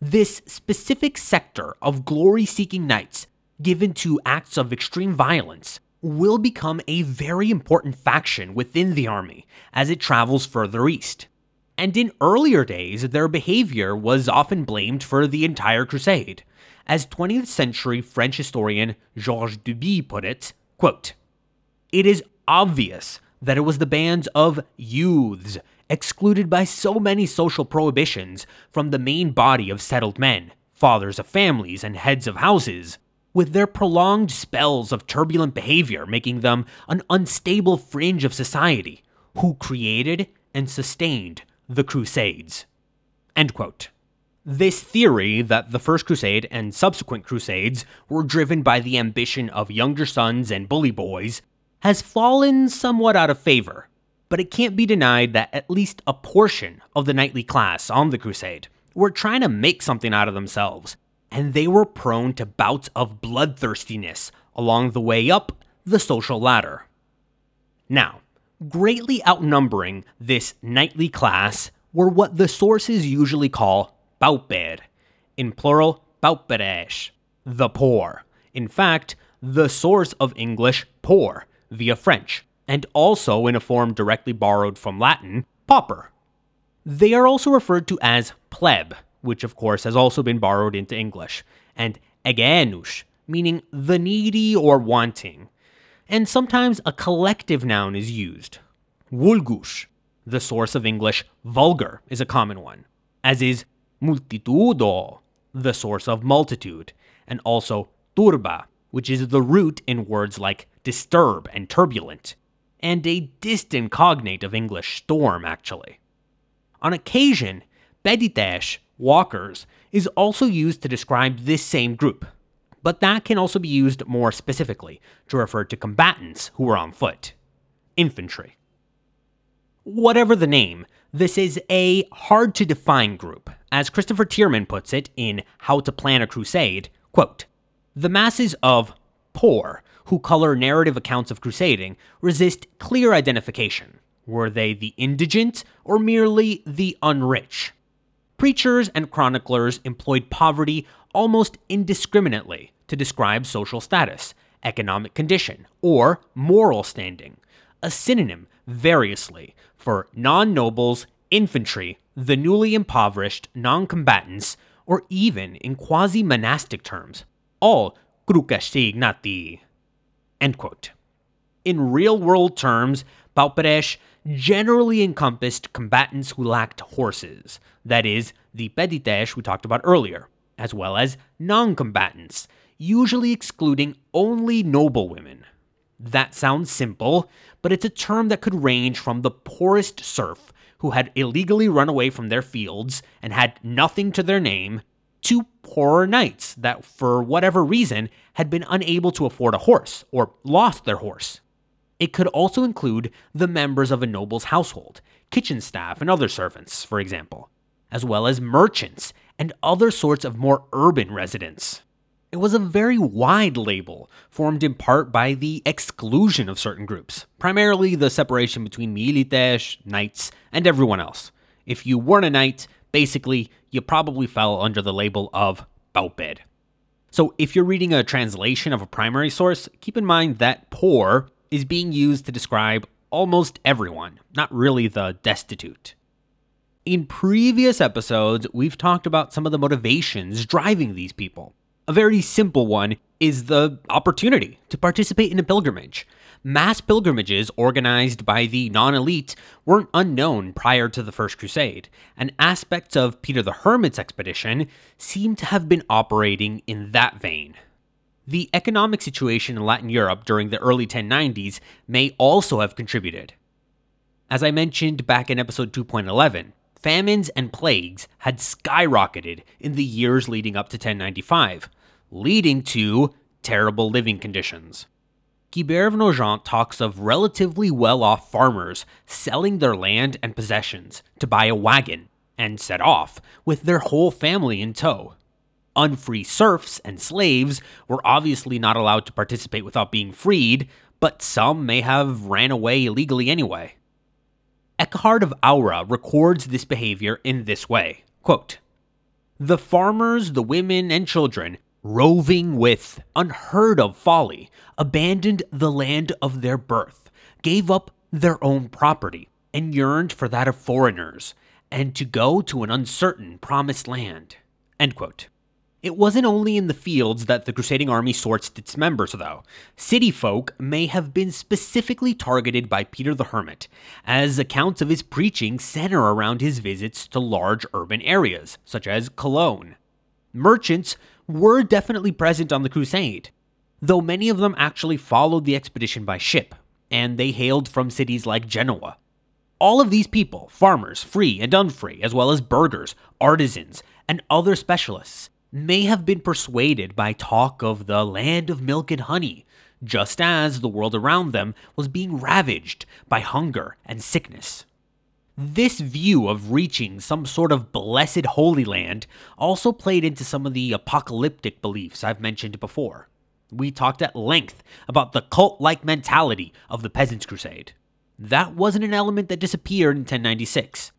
This specific sector of glory seeking knights given to acts of extreme violence will become a very important faction within the army as it travels further east. And in earlier days, their behavior was often blamed for the entire crusade. As 20th century French historian Georges Duby put it, quote, It is obvious that it was the bands of youths excluded by so many social prohibitions from the main body of settled men, fathers of families, and heads of houses, with their prolonged spells of turbulent behavior making them an unstable fringe of society, who created and sustained the Crusades. This theory that the First Crusade and subsequent Crusades were driven by the ambition of younger sons and bully boys has fallen somewhat out of favor but it can't be denied that at least a portion of the knightly class on the crusade were trying to make something out of themselves, and they were prone to bouts of bloodthirstiness along the way up the social ladder. Now, greatly outnumbering this knightly class were what the sources usually call pauper, in plural, pauperes, the poor. In fact, the source of English poor via French, and also in a form directly borrowed from Latin, pauper. They are also referred to as pleb, which of course has also been borrowed into English, and egenus, meaning the needy or wanting. And sometimes a collective noun is used. Vulgus, the source of English vulgar, is a common one, as is multitudo, the source of multitude, and also turba, which is the root in words like disturb and turbulent, and a distant cognate of English storm, actually. On occasion, peditesh, walkers, is also used to describe this same group, but that can also be used more specifically to refer to combatants who are on foot. Infantry. Whatever the name, this is a hard to define group. As Christopher Tyerman puts it in How to Plan a Crusade, quote, the masses of poor who color narrative accounts of crusading resist clear identification. Were they the indigent or merely the unrich? Preachers and chroniclers employed poverty almost indiscriminately to describe social status, economic condition, or moral standing, a synonym variously for non nobles, infantry, the newly impoverished, non combatants, or even in quasi monastic terms, all crucesignati. End quote. In real world terms, Pauperesh generally encompassed combatants who lacked horses, that is, the peditesh we talked about earlier, as well as non combatants, usually excluding only noble women. That sounds simple, but it's a term that could range from the poorest serf who had illegally run away from their fields and had nothing to their name to poorer knights that, for whatever reason, had been unable to afford a horse or lost their horse. It could also include the members of a noble's household, kitchen staff, and other servants, for example, as well as merchants and other sorts of more urban residents. It was a very wide label, formed in part by the exclusion of certain groups, primarily the separation between milites, knights, and everyone else. If you weren't a knight, basically, you probably fell under the label of Bauped. So if you're reading a translation of a primary source, keep in mind that poor is being used to describe almost everyone, not really the destitute. In previous episodes, we've talked about some of the motivations driving these people. A very simple one is the opportunity to participate in a pilgrimage. Mass pilgrimages organized by the non elite weren't unknown prior to the First Crusade, and aspects of Peter the Hermit's expedition seem to have been operating in that vein. The economic situation in Latin Europe during the early 1090s may also have contributed. As I mentioned back in episode 2.11, famines and plagues had skyrocketed in the years leading up to 1095, leading to terrible living conditions. Guibert of Nogent talks of relatively well off farmers selling their land and possessions to buy a wagon and set off with their whole family in tow. Unfree serfs and slaves were obviously not allowed to participate without being freed, but some may have ran away illegally anyway. Eckhard of Aura records this behavior in this way quote, The farmers, the women, and children roving with unheard of folly, abandoned the land of their birth, gave up their own property, and yearned for that of foreigners, and to go to an uncertain promised land. End quote. It wasn't only in the fields that the crusading army sorts its members, though. City folk may have been specifically targeted by Peter the Hermit, as accounts of his preaching center around his visits to large urban areas, such as Cologne. Merchants were definitely present on the crusade, though many of them actually followed the expedition by ship, and they hailed from cities like Genoa. All of these people, farmers, free and unfree, as well as burghers, artisans, and other specialists, may have been persuaded by talk of the land of milk and honey, just as the world around them was being ravaged by hunger and sickness. This view of reaching some sort of blessed holy land also played into some of the apocalyptic beliefs I've mentioned before. We talked at length about the cult like mentality of the Peasants' Crusade. That wasn't an element that disappeared in 1096.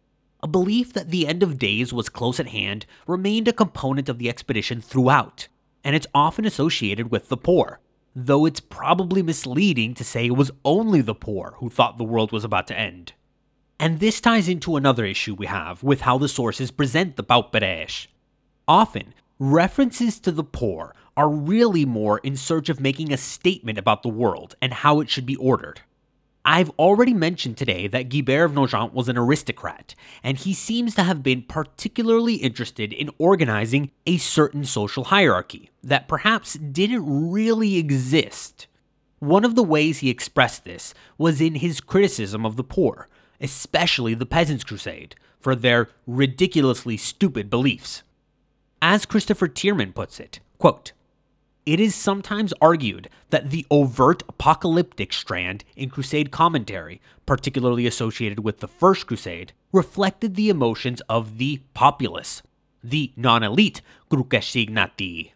A belief that the end of days was close at hand remained a component of the expedition throughout, and it's often associated with the poor, though it's probably misleading to say it was only the poor who thought the world was about to end. And this ties into another issue we have with how the sources present the Pauperes. Often, references to the poor are really more in search of making a statement about the world and how it should be ordered. I've already mentioned today that Guibert of Nogent was an aristocrat, and he seems to have been particularly interested in organizing a certain social hierarchy that perhaps didn't really exist. One of the ways he expressed this was in his criticism of the poor, especially the Peasants' Crusade, for their ridiculously stupid beliefs. As Christopher Tyerman puts it, quote, it is sometimes argued that the overt apocalyptic strand in Crusade commentary, particularly associated with the First Crusade, reflected the emotions of the populace, the non elite Crucesignati.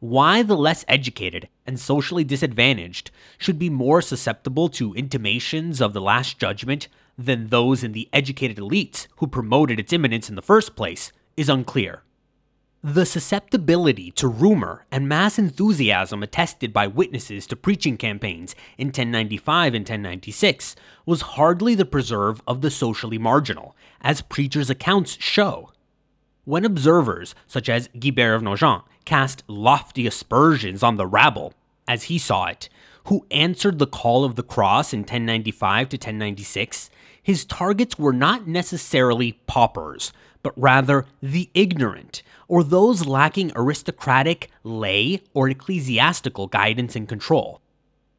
Why the less educated and socially disadvantaged should be more susceptible to intimations of the Last Judgment than those in the educated elites who promoted its imminence in the first place is unclear. The susceptibility to rumor and mass enthusiasm attested by witnesses to preaching campaigns in 1095 and 1096 was hardly the preserve of the socially marginal, as preachers' accounts show. When observers, such as Guibert of Nogent, cast lofty aspersions on the rabble, as he saw it, who answered the call of the cross in 1095 to 1096, his targets were not necessarily paupers, but rather the ignorant, or those lacking aristocratic, lay, or ecclesiastical guidance and control.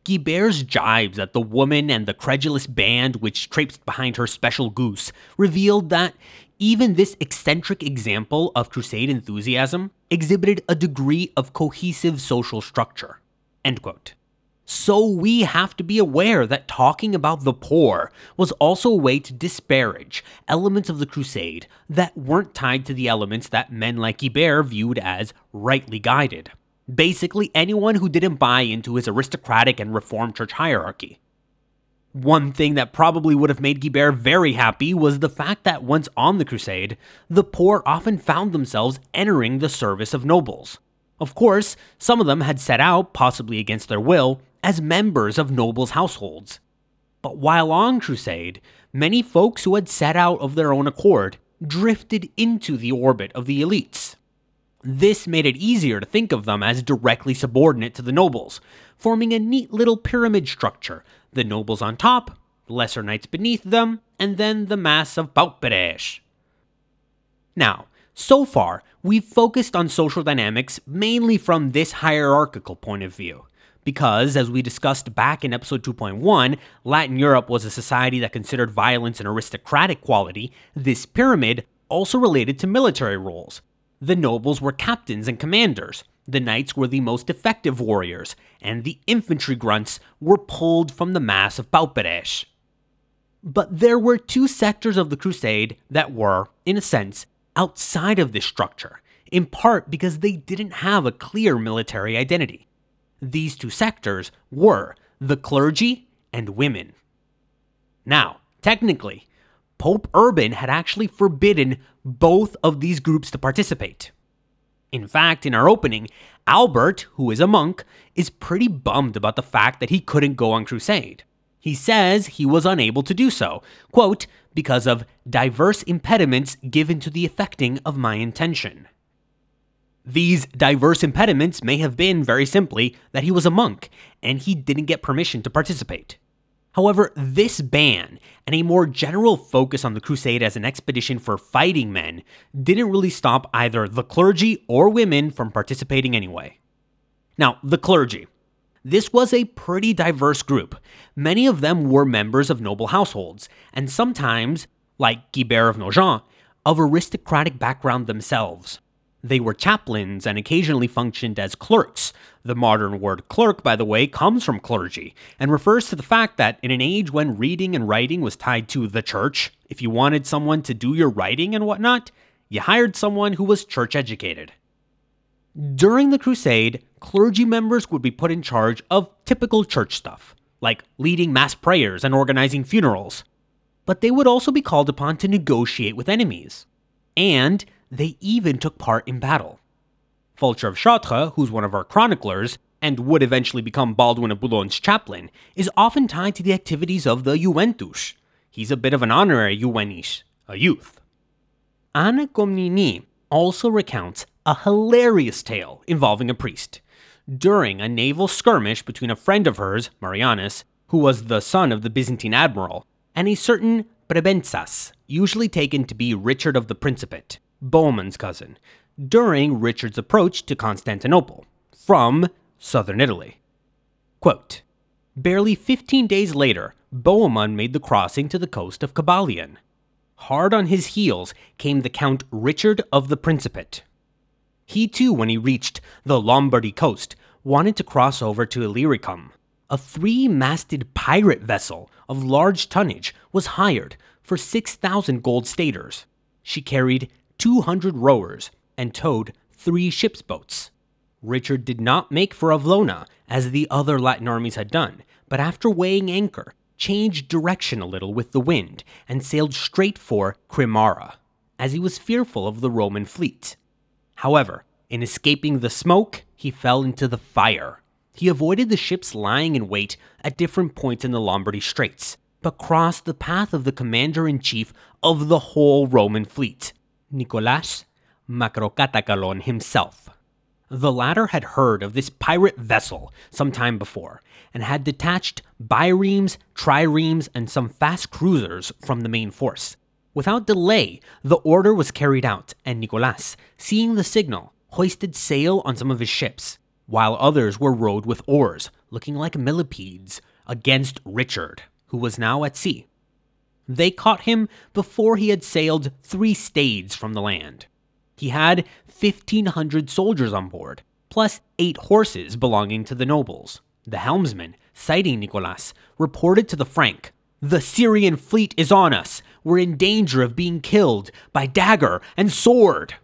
Guibert's jibes at the woman and the credulous band which traipsed behind her special goose revealed that even this eccentric example of crusade enthusiasm exhibited a degree of cohesive social structure. End quote. So we have to be aware that talking about the poor was also a way to disparage elements of the crusade that weren't tied to the elements that men like Guibert viewed as rightly guided. Basically, anyone who didn't buy into his aristocratic and reformed church hierarchy. One thing that probably would have made Guibert very happy was the fact that once on the crusade, the poor often found themselves entering the service of nobles. Of course, some of them had set out, possibly against their will, as members of nobles' households. But while on crusade, many folks who had set out of their own accord drifted into the orbit of the elites. This made it easier to think of them as directly subordinate to the nobles, forming a neat little pyramid structure the nobles on top, lesser knights beneath them, and then the mass of pauperes. Now, so far, we've focused on social dynamics mainly from this hierarchical point of view. Because, as we discussed back in episode 2.1, Latin Europe was a society that considered violence an aristocratic quality, this pyramid also related to military roles. The nobles were captains and commanders, the knights were the most effective warriors, and the infantry grunts were pulled from the mass of pauperes. But there were two sectors of the crusade that were, in a sense, outside of this structure, in part because they didn't have a clear military identity. These two sectors were the clergy and women. Now, technically, Pope Urban had actually forbidden both of these groups to participate. In fact, in our opening, Albert, who is a monk, is pretty bummed about the fact that he couldn't go on crusade. He says he was unable to do so, quote, because of diverse impediments given to the effecting of my intention. These diverse impediments may have been, very simply, that he was a monk and he didn't get permission to participate. However, this ban and a more general focus on the crusade as an expedition for fighting men didn't really stop either the clergy or women from participating anyway. Now, the clergy. This was a pretty diverse group. Many of them were members of noble households, and sometimes, like Guibert of Nogent, of aristocratic background themselves. They were chaplains and occasionally functioned as clerks. The modern word clerk, by the way, comes from clergy and refers to the fact that in an age when reading and writing was tied to the church, if you wanted someone to do your writing and whatnot, you hired someone who was church educated. During the crusade, clergy members would be put in charge of typical church stuff, like leading mass prayers and organizing funerals. But they would also be called upon to negotiate with enemies. And they even took part in battle. Fulcher of Chartres, who's one of our chroniclers, and would eventually become Baldwin of Boulogne's chaplain, is often tied to the activities of the iuventus. He's a bit of an honorary iuvenis, a youth. Anna Komnene also recounts a hilarious tale involving a priest. During a naval skirmish between a friend of hers, Marianus, who was the son of the Byzantine admiral, and a certain Prebentzas, usually taken to be Richard of the Principate, Bohemund's cousin, during Richard's approach to Constantinople from southern Italy. Quote, Barely 15 days later, Bohemund made the crossing to the coast of Cabalion. Hard on his heels came the Count Richard of the Principate. He too, when he reached the Lombardy coast, wanted to cross over to Illyricum. A three masted pirate vessel of large tonnage was hired for 6,000 gold staters. She carried 200 rowers and towed three ship's boats. Richard did not make for Avlona, as the other Latin armies had done, but after weighing anchor, changed direction a little with the wind and sailed straight for Chimara, as he was fearful of the Roman fleet. However, in escaping the smoke, he fell into the fire. He avoided the ships lying in wait at different points in the Lombardy Straits, but crossed the path of the commander in chief of the whole Roman fleet, Nicolas Mavrocatacalon himself. The latter had heard of this pirate vessel some time before and had detached biremes, triremes, and some fast cruisers from the main force. Without delay, the order was carried out, and Nicolas, seeing the signal, hoisted sail on some of his ships, while others were rowed with oars, looking like millipedes, against Richard, who was now at sea. They caught him before he had sailed three stades from the land. He had 1,500 soldiers on board, plus eight horses belonging to the nobles. The helmsman, sighting Nicolas, reported to the Frank The Syrian fleet is on us. We're in danger of being killed by dagger and sword.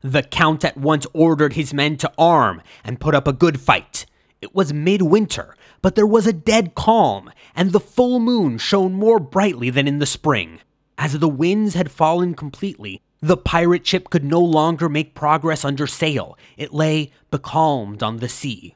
The Count at once ordered his men to arm and put up a good fight. It was midwinter, but there was a dead calm, and the full moon shone more brightly than in the spring. As the winds had fallen completely, the pirate ship could no longer make progress under sail. It lay becalmed on the sea.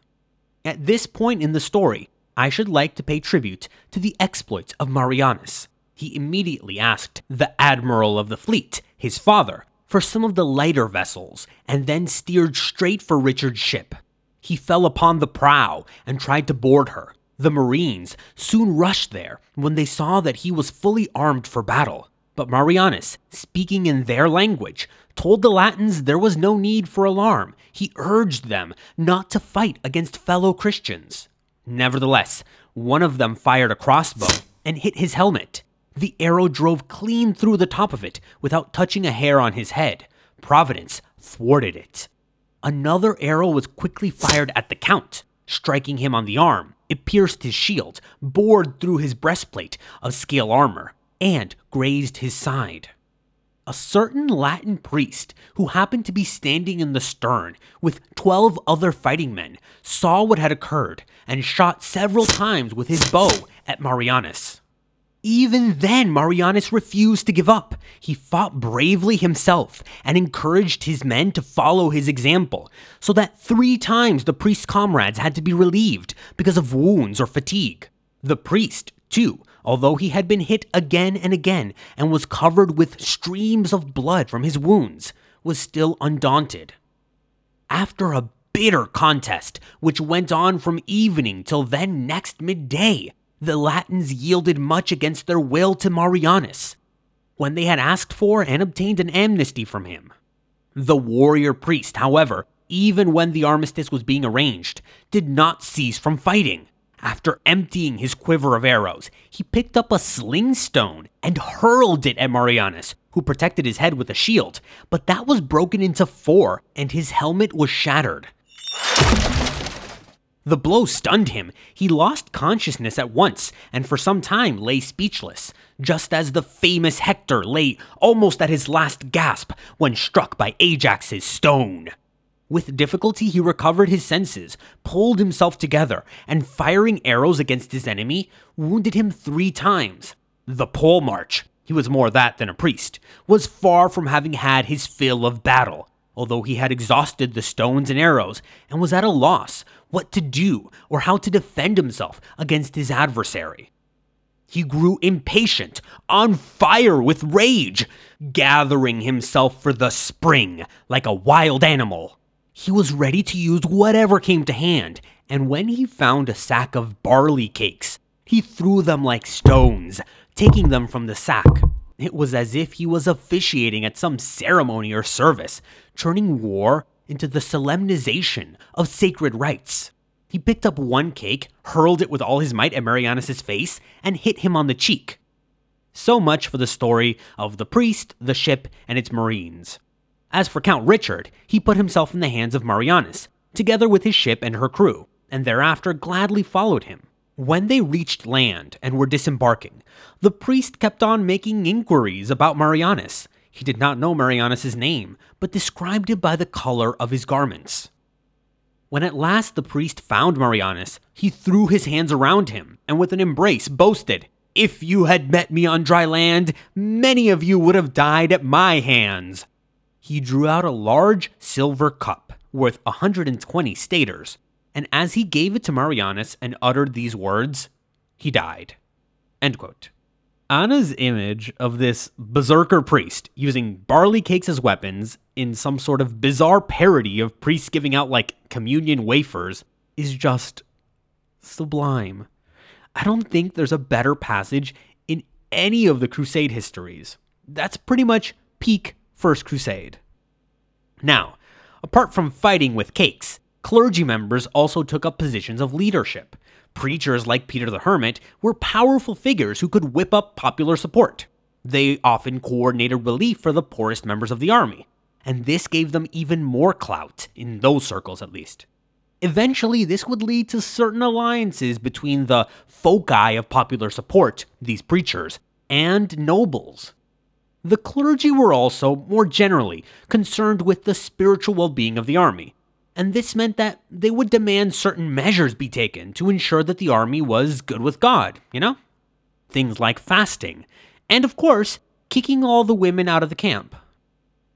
At this point in the story, I should like to pay tribute to the exploits of Marianus. He immediately asked the admiral of the fleet, his father, for some of the lighter vessels, and then steered straight for Richard's ship. He fell upon the prow and tried to board her. The Marines soon rushed there when they saw that he was fully armed for battle. But Marianus, speaking in their language, told the Latins there was no need for alarm. He urged them not to fight against fellow Christians. Nevertheless, one of them fired a crossbow and hit his helmet. The arrow drove clean through the top of it without touching a hair on his head. Providence thwarted it. Another arrow was quickly fired at the Count, striking him on the arm. It pierced his shield, bored through his breastplate of scale armor, and grazed his side. A certain Latin priest, who happened to be standing in the stern with twelve other fighting men, saw what had occurred and shot several times with his bow at Marianus. Even then, Marianus refused to give up. He fought bravely himself and encouraged his men to follow his example, so that three times the priest's comrades had to be relieved because of wounds or fatigue. The priest, too, although he had been hit again and again and was covered with streams of blood from his wounds, was still undaunted. After a bitter contest, which went on from evening till then next midday, the Latins yielded much against their will to Marianus, when they had asked for and obtained an amnesty from him. The warrior priest, however, even when the armistice was being arranged, did not cease from fighting. After emptying his quiver of arrows, he picked up a sling stone and hurled it at Marianus, who protected his head with a shield, but that was broken into four and his helmet was shattered. The blow stunned him. He lost consciousness at once and for some time lay speechless, just as the famous Hector lay almost at his last gasp when struck by Ajax's stone. With difficulty, he recovered his senses, pulled himself together, and firing arrows against his enemy, wounded him three times. The polemarch, he was more that than a priest, was far from having had his fill of battle, although he had exhausted the stones and arrows and was at a loss what to do or how to defend himself against his adversary. he grew impatient, on fire with rage, gathering himself for the spring like a wild animal. He was ready to use whatever came to hand, and when he found a sack of barley cakes, he threw them like stones, taking them from the sack. It was as if he was officiating at some ceremony or service, turning war into the solemnization of sacred rites. He picked up one cake, hurled it with all his might at Marianus' face, and hit him on the cheek. So much for the story of the priest, the ship, and its marines. As for Count Richard, he put himself in the hands of Marianus, together with his ship and her crew, and thereafter gladly followed him. When they reached land and were disembarking, the priest kept on making inquiries about Marianus. He did not know Marianus' name, but described him by the color of his garments. When at last the priest found Marianus, he threw his hands around him and with an embrace boasted, If you had met me on dry land, many of you would have died at my hands. He drew out a large silver cup worth a 120 staters, and as he gave it to Marianus and uttered these words, he died. End quote. Anna's image of this berserker priest using barley cakes as weapons in some sort of bizarre parody of priests giving out like communion wafers is just sublime. I don't think there's a better passage in any of the Crusade histories. That's pretty much peak First Crusade. Now, apart from fighting with cakes, clergy members also took up positions of leadership. Preachers like Peter the Hermit were powerful figures who could whip up popular support. They often coordinated relief for the poorest members of the army, and this gave them even more clout, in those circles at least. Eventually, this would lead to certain alliances between the foci of popular support, these preachers, and nobles. The clergy were also, more generally, concerned with the spiritual well being of the army, and this meant that they would demand certain measures be taken to ensure that the army was good with God, you know? Things like fasting, and of course, kicking all the women out of the camp.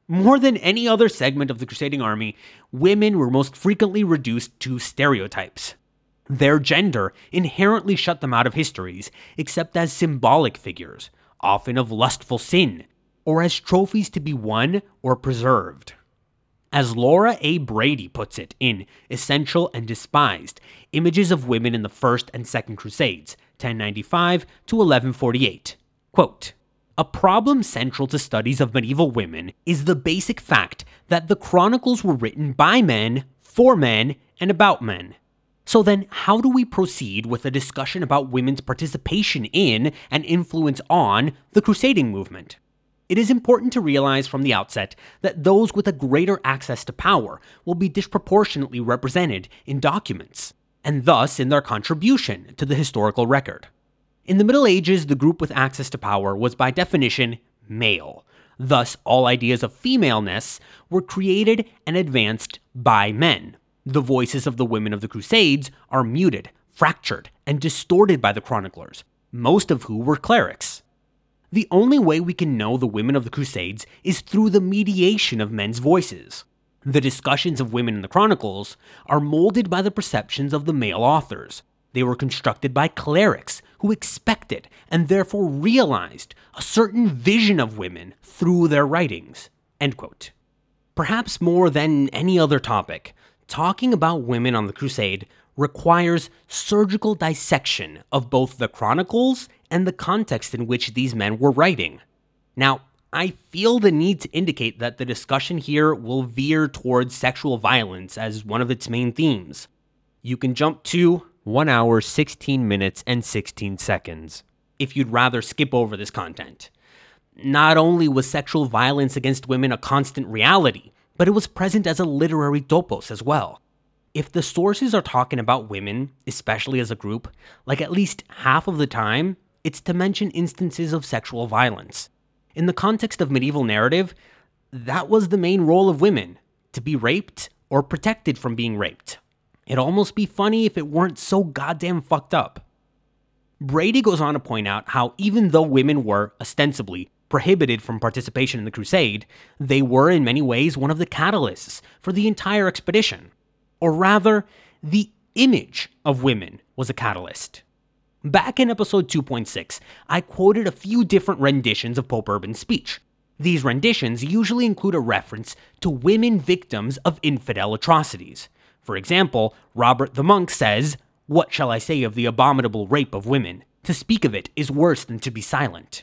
More than any other segment of the crusading army, women were most frequently reduced to stereotypes. Their gender inherently shut them out of histories, except as symbolic figures, often of lustful sin, or as trophies to be won or preserved. As Laura A. Brady puts it in Essential and Despised Images of Women in the First and Second Crusades, 1095 to 1148. Quote, a problem central to studies of medieval women is the basic fact that the chronicles were written by men, for men, and about men. So then, how do we proceed with a discussion about women's participation in and influence on the crusading movement? It is important to realize from the outset that those with a greater access to power will be disproportionately represented in documents, and thus in their contribution to the historical record. In the Middle Ages, the group with access to power was by definition male. Thus, all ideas of femaleness were created and advanced by men. The voices of the women of the Crusades are muted, fractured, and distorted by the chroniclers, most of who were clerics. The only way we can know the women of the Crusades is through the mediation of men's voices. The discussions of women in the Chronicles are molded by the perceptions of the male authors. They were constructed by clerics who expected and therefore realized a certain vision of women through their writings. Perhaps more than any other topic, talking about women on the crusade requires surgical dissection of both the chronicles and the context in which these men were writing. Now, I feel the need to indicate that the discussion here will veer towards sexual violence as one of its main themes. You can jump to 1 hour, 16 minutes, and 16 seconds if you'd rather skip over this content. Not only was sexual violence against women a constant reality, but it was present as a literary topos as well. If the sources are talking about women, especially as a group, like at least half of the time, it's to mention instances of sexual violence. In the context of medieval narrative, that was the main role of women to be raped or protected from being raped. It'd almost be funny if it weren't so goddamn fucked up. Brady goes on to point out how even though women were, ostensibly, prohibited from participation in the crusade, they were in many ways one of the catalysts for the entire expedition. Or rather, the image of women was a catalyst. Back in episode 2.6, I quoted a few different renditions of Pope Urban's speech. These renditions usually include a reference to women victims of infidel atrocities. For example, Robert the Monk says, What shall I say of the abominable rape of women? To speak of it is worse than to be silent.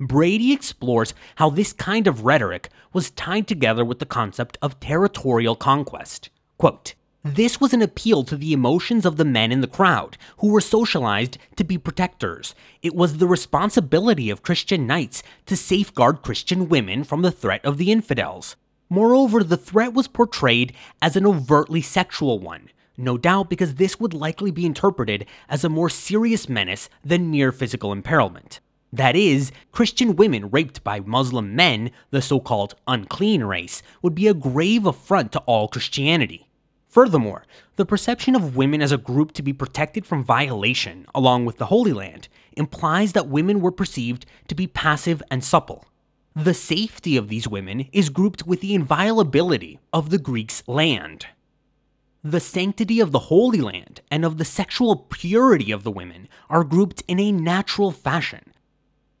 Brady explores how this kind of rhetoric was tied together with the concept of territorial conquest. Quote, this was an appeal to the emotions of the men in the crowd, who were socialized to be protectors. It was the responsibility of Christian knights to safeguard Christian women from the threat of the infidels. Moreover, the threat was portrayed as an overtly sexual one, no doubt because this would likely be interpreted as a more serious menace than mere physical impairment. That is, Christian women raped by Muslim men, the so called unclean race, would be a grave affront to all Christianity. Furthermore, the perception of women as a group to be protected from violation, along with the Holy Land, implies that women were perceived to be passive and supple. The safety of these women is grouped with the inviolability of the Greeks' land. The sanctity of the Holy Land and of the sexual purity of the women are grouped in a natural fashion,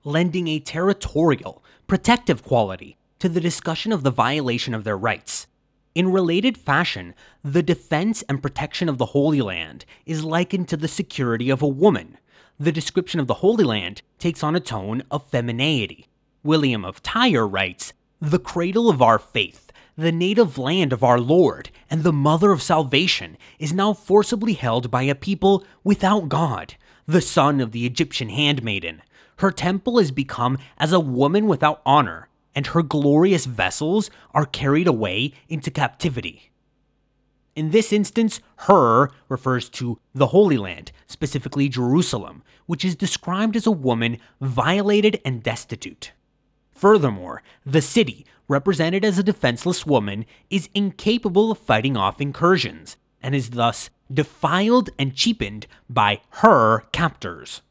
lending a territorial, protective quality to the discussion of the violation of their rights. In related fashion, the defense and protection of the Holy Land is likened to the security of a woman. The description of the Holy Land takes on a tone of femininity. William of Tyre writes, The cradle of our faith, the native land of our Lord, and the mother of salvation, is now forcibly held by a people without God, the son of the Egyptian handmaiden. Her temple is become as a woman without honor, and her glorious vessels are carried away into captivity. In this instance, her refers to the Holy Land, specifically Jerusalem, which is described as a woman violated and destitute. Furthermore, the city, represented as a defenseless woman, is incapable of fighting off incursions, and is thus defiled and cheapened by her captors.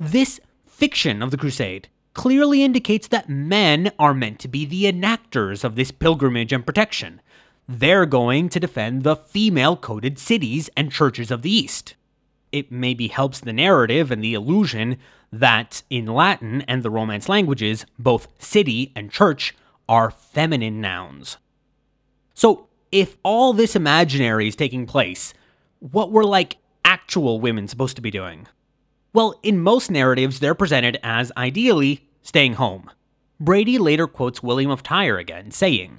This fiction of the crusade clearly indicates that men are meant to be the enactors of this pilgrimage and protection. They're going to defend the female coded cities and churches of the East. It maybe helps the narrative and the illusion that in Latin and the Romance languages, both city and church are feminine nouns. So, if all this imaginary is taking place, what were like actual women supposed to be doing? Well, in most narratives, they're presented as ideally staying home. Brady later quotes William of Tyre again, saying,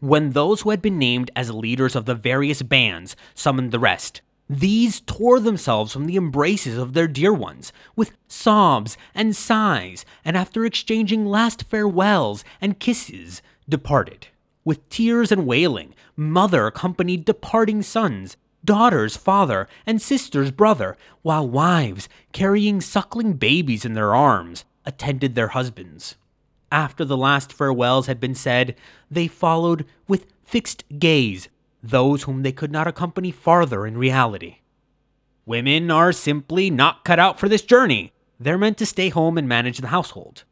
When those who had been named as leaders of the various bands summoned the rest, these tore themselves from the embraces of their dear ones, with sobs and sighs, and after exchanging last farewells and kisses, departed. With tears and wailing, mother accompanied departing sons, daughters father, and sisters brother, while wives, carrying suckling babies in their arms, attended their husbands. After the last farewells had been said, they followed with fixed gaze those whom they could not accompany farther in reality. Women are simply not cut out for this journey. They're meant to stay home and manage the household.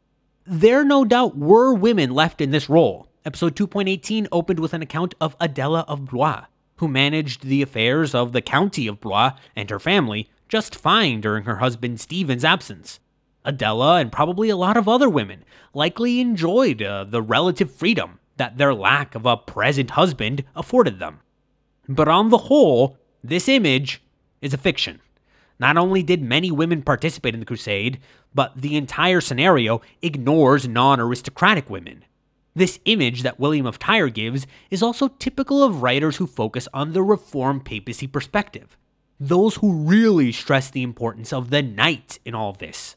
There no doubt were women left in this role. Episode 2.18 opened with an account of Adela of Blois, who managed the affairs of the county of Blois and her family just fine during her husband Stephen's absence. Adela and probably a lot of other women likely enjoyed uh, the relative freedom that their lack of a present husband afforded them. But on the whole, this image is a fiction. Not only did many women participate in the crusade, but the entire scenario ignores non aristocratic women. This image that William of Tyre gives is also typical of writers who focus on the Reformed papacy perspective, those who really stress the importance of the knight in all this.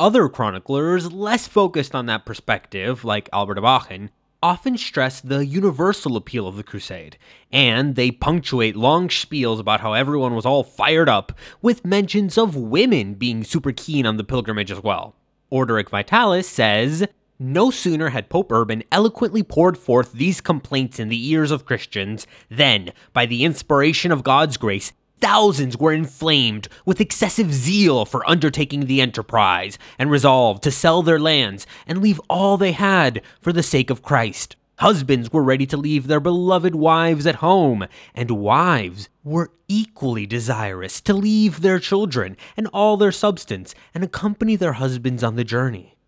Other chroniclers, less focused on that perspective, like Albert of Aachen, often stress the universal appeal of the crusade, and they punctuate long spiels about how everyone was all fired up with mentions of women being super keen on the pilgrimage as well. Orderic Vitalis says, no sooner had Pope Urban eloquently poured forth these complaints in the ears of Christians than, by the inspiration of God's grace, thousands were inflamed with excessive zeal for undertaking the enterprise and resolved to sell their lands and leave all they had for the sake of Christ. Husbands were ready to leave their beloved wives at home, and wives were equally desirous to leave their children and all their substance and accompany their husbands on the journey.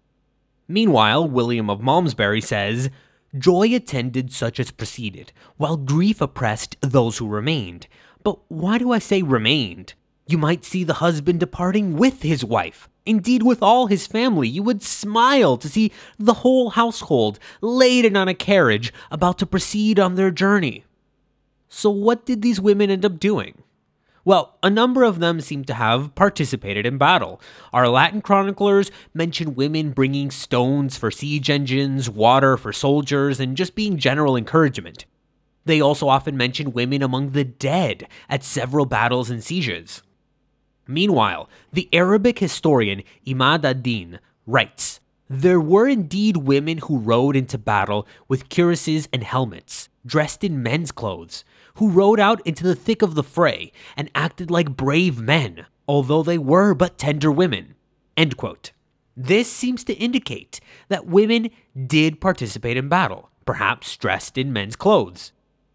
Meanwhile, William of Malmesbury says, Joy attended such as proceeded, while grief oppressed those who remained. But why do I say remained? You might see the husband departing with his wife. Indeed, with all his family, you would smile to see the whole household laden on a carriage about to proceed on their journey. So, what did these women end up doing? Well, a number of them seem to have participated in battle. Our Latin chroniclers mention women bringing stones for siege engines, water for soldiers, and just being general encouragement. They also often mention women among the dead at several battles and sieges. Meanwhile, the Arabic historian Imad ad-Din writes, There were indeed women who rode into battle with cuirasses and helmets, dressed in men's clothes, who rode out into the thick of the fray and acted like brave men, although they were but tender women. End quote. This seems to indicate that women did participate in battle, perhaps dressed in men's clothes.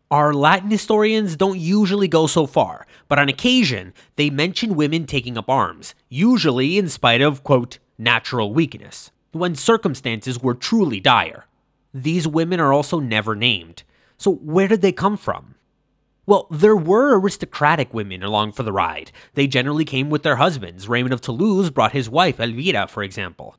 Our Latin historians don't usually go so far, but on occasion, they mention women taking up arms, usually in spite of, quote, natural weakness, when circumstances were truly dire. These women are also never named. So, where did they come from? Well, there were aristocratic women along for the ride. They generally came with their husbands. Raymond of Toulouse brought his wife, Elvira, for example.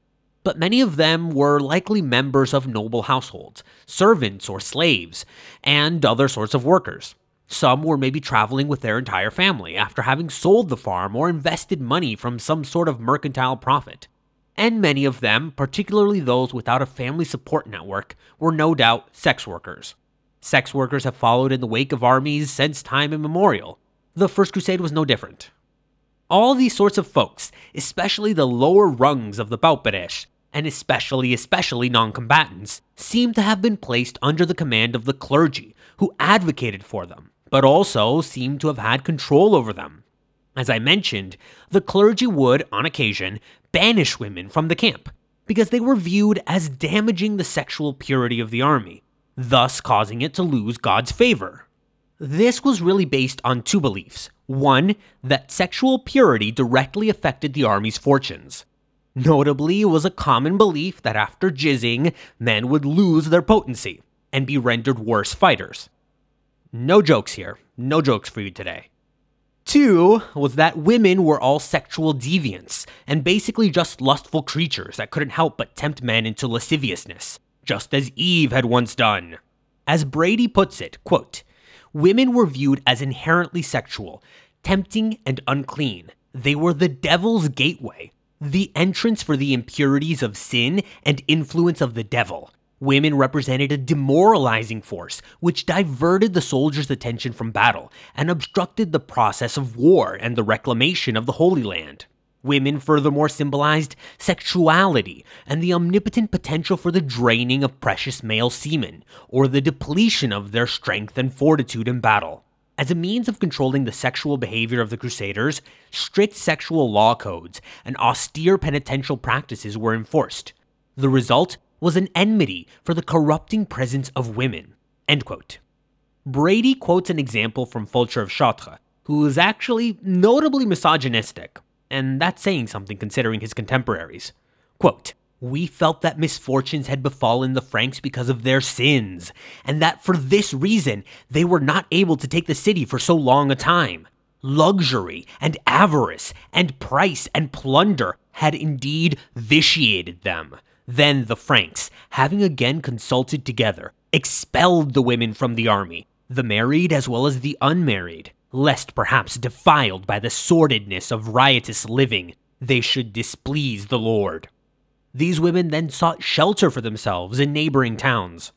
But many of them were likely members of noble households, servants or slaves, and other sorts of workers. Some were maybe traveling with their entire family after having sold the farm or invested money from some sort of mercantile profit. And many of them, particularly those without a family support network, were no doubt sex workers. Sex workers have followed in the wake of armies since time immemorial. The First Crusade was no different. All these sorts of folks, especially the lower rungs of the Pauperes, and especially, especially non combatants, seem to have been placed under the command of the clergy, who advocated for them, but also seem to have had control over them. As I mentioned, the clergy would, on occasion, banish women from the camp because they were viewed as damaging the sexual purity of the army, thus causing it to lose God's favor. This was really based on two beliefs. One, that sexual purity directly affected the army's fortunes. Notably, it was a common belief that after jizzing, men would lose their potency and be rendered worse fighters. No jokes here. No jokes for you today. Two was that women were all sexual deviants and basically just lustful creatures that couldn't help but tempt men into lasciviousness, just as Eve had once done. As Brady puts it, quote, women were viewed as inherently sexual, tempting and unclean. They were the devil's gateway, the entrance for the impurities of sin and influence of the devil. Women represented a demoralizing force, which diverted the soldiers' attention from battle and obstructed the process of war and the reclamation of the Holy Land. Women furthermore symbolized sexuality and the omnipotent potential for the draining of precious male semen, or the depletion of their strength and fortitude in battle. As a means of controlling the sexual behavior of the Crusaders, strict sexual law codes and austere penitential practices were enforced. The result was an enmity for the corrupting presence of women. Quote. Brady quotes an example from Fulcher of Chartres, who is actually notably misogynistic, and that's saying something considering his contemporaries. Quote, we felt that misfortunes had befallen the Franks because of their sins, and that for this reason they were not able to take the city for so long a time. Luxury and avarice and price and plunder had indeed vitiated them. Then the Franks, having again consulted together, expelled the women from the army, the married as well as the unmarried, lest perhaps defiled by the sordidness of riotous living, they should displease the Lord. These women then sought shelter for themselves in neighboring towns.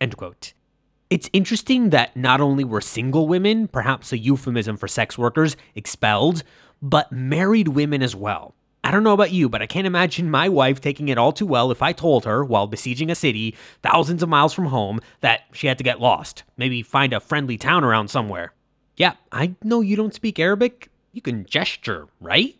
It's interesting that not only were single women, perhaps a euphemism for sex workers, expelled, but married women as well. I don't know about you, but I can't imagine my wife taking it all too well if I told her, while besieging a city thousands of miles from home, that she had to get lost. Maybe find a friendly town around somewhere. Yeah, I know you don't speak Arabic. You can gesture, right?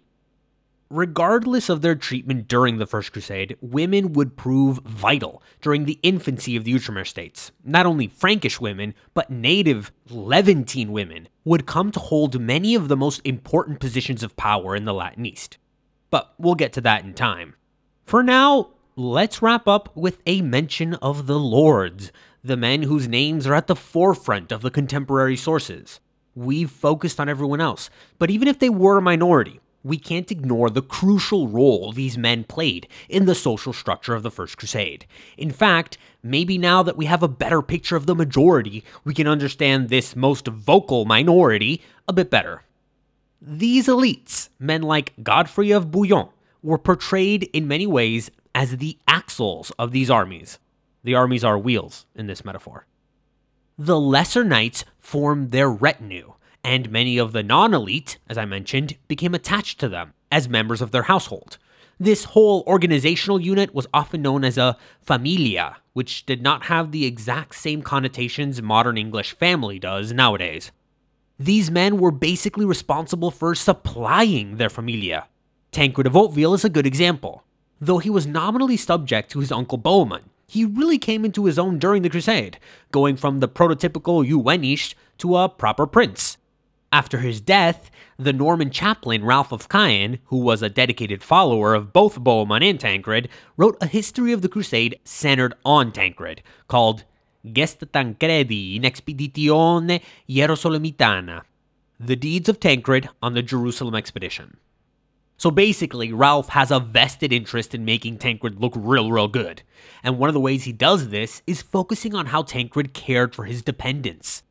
Regardless of their treatment during the First Crusade, women would prove vital during the infancy of the Outremer states. Not only Frankish women, but native Levantine women would come to hold many of the most important positions of power in the Latin East. But we'll get to that in time. For now, let's wrap up with a mention of the Lords, the men whose names are at the forefront of the contemporary sources. We've focused on everyone else, but even if they were a minority, we can't ignore the crucial role these men played in the social structure of the First Crusade. In fact, maybe now that we have a better picture of the majority, we can understand this most vocal minority a bit better. These elites, men like Godfrey of Bouillon, were portrayed in many ways as the axles of these armies. The armies are wheels in this metaphor. The lesser knights formed their retinue, and many of the non elite, as I mentioned, became attached to them as members of their household. This whole organizational unit was often known as a familia, which did not have the exact same connotations modern English family does nowadays. These men were basically responsible for supplying their familia. Tancred of Hauteville is a good example. Though he was nominally subject to his uncle Bohemund, he really came into his own during the Crusade, going from the prototypical iuvenis to a proper prince. After his death, the Norman chaplain Ralph of Caen, who was a dedicated follower of both Bohemund and Tancred, wrote a history of the Crusade centered on Tancred, called Gesta Tancredi in Expeditione Hierosolymitana, The Deeds of Tancred on the Jerusalem Expedition. So basically, Ralph has a vested interest in making Tancred look real, real good. And one of the ways he does this is focusing on how Tancred cared for his dependents.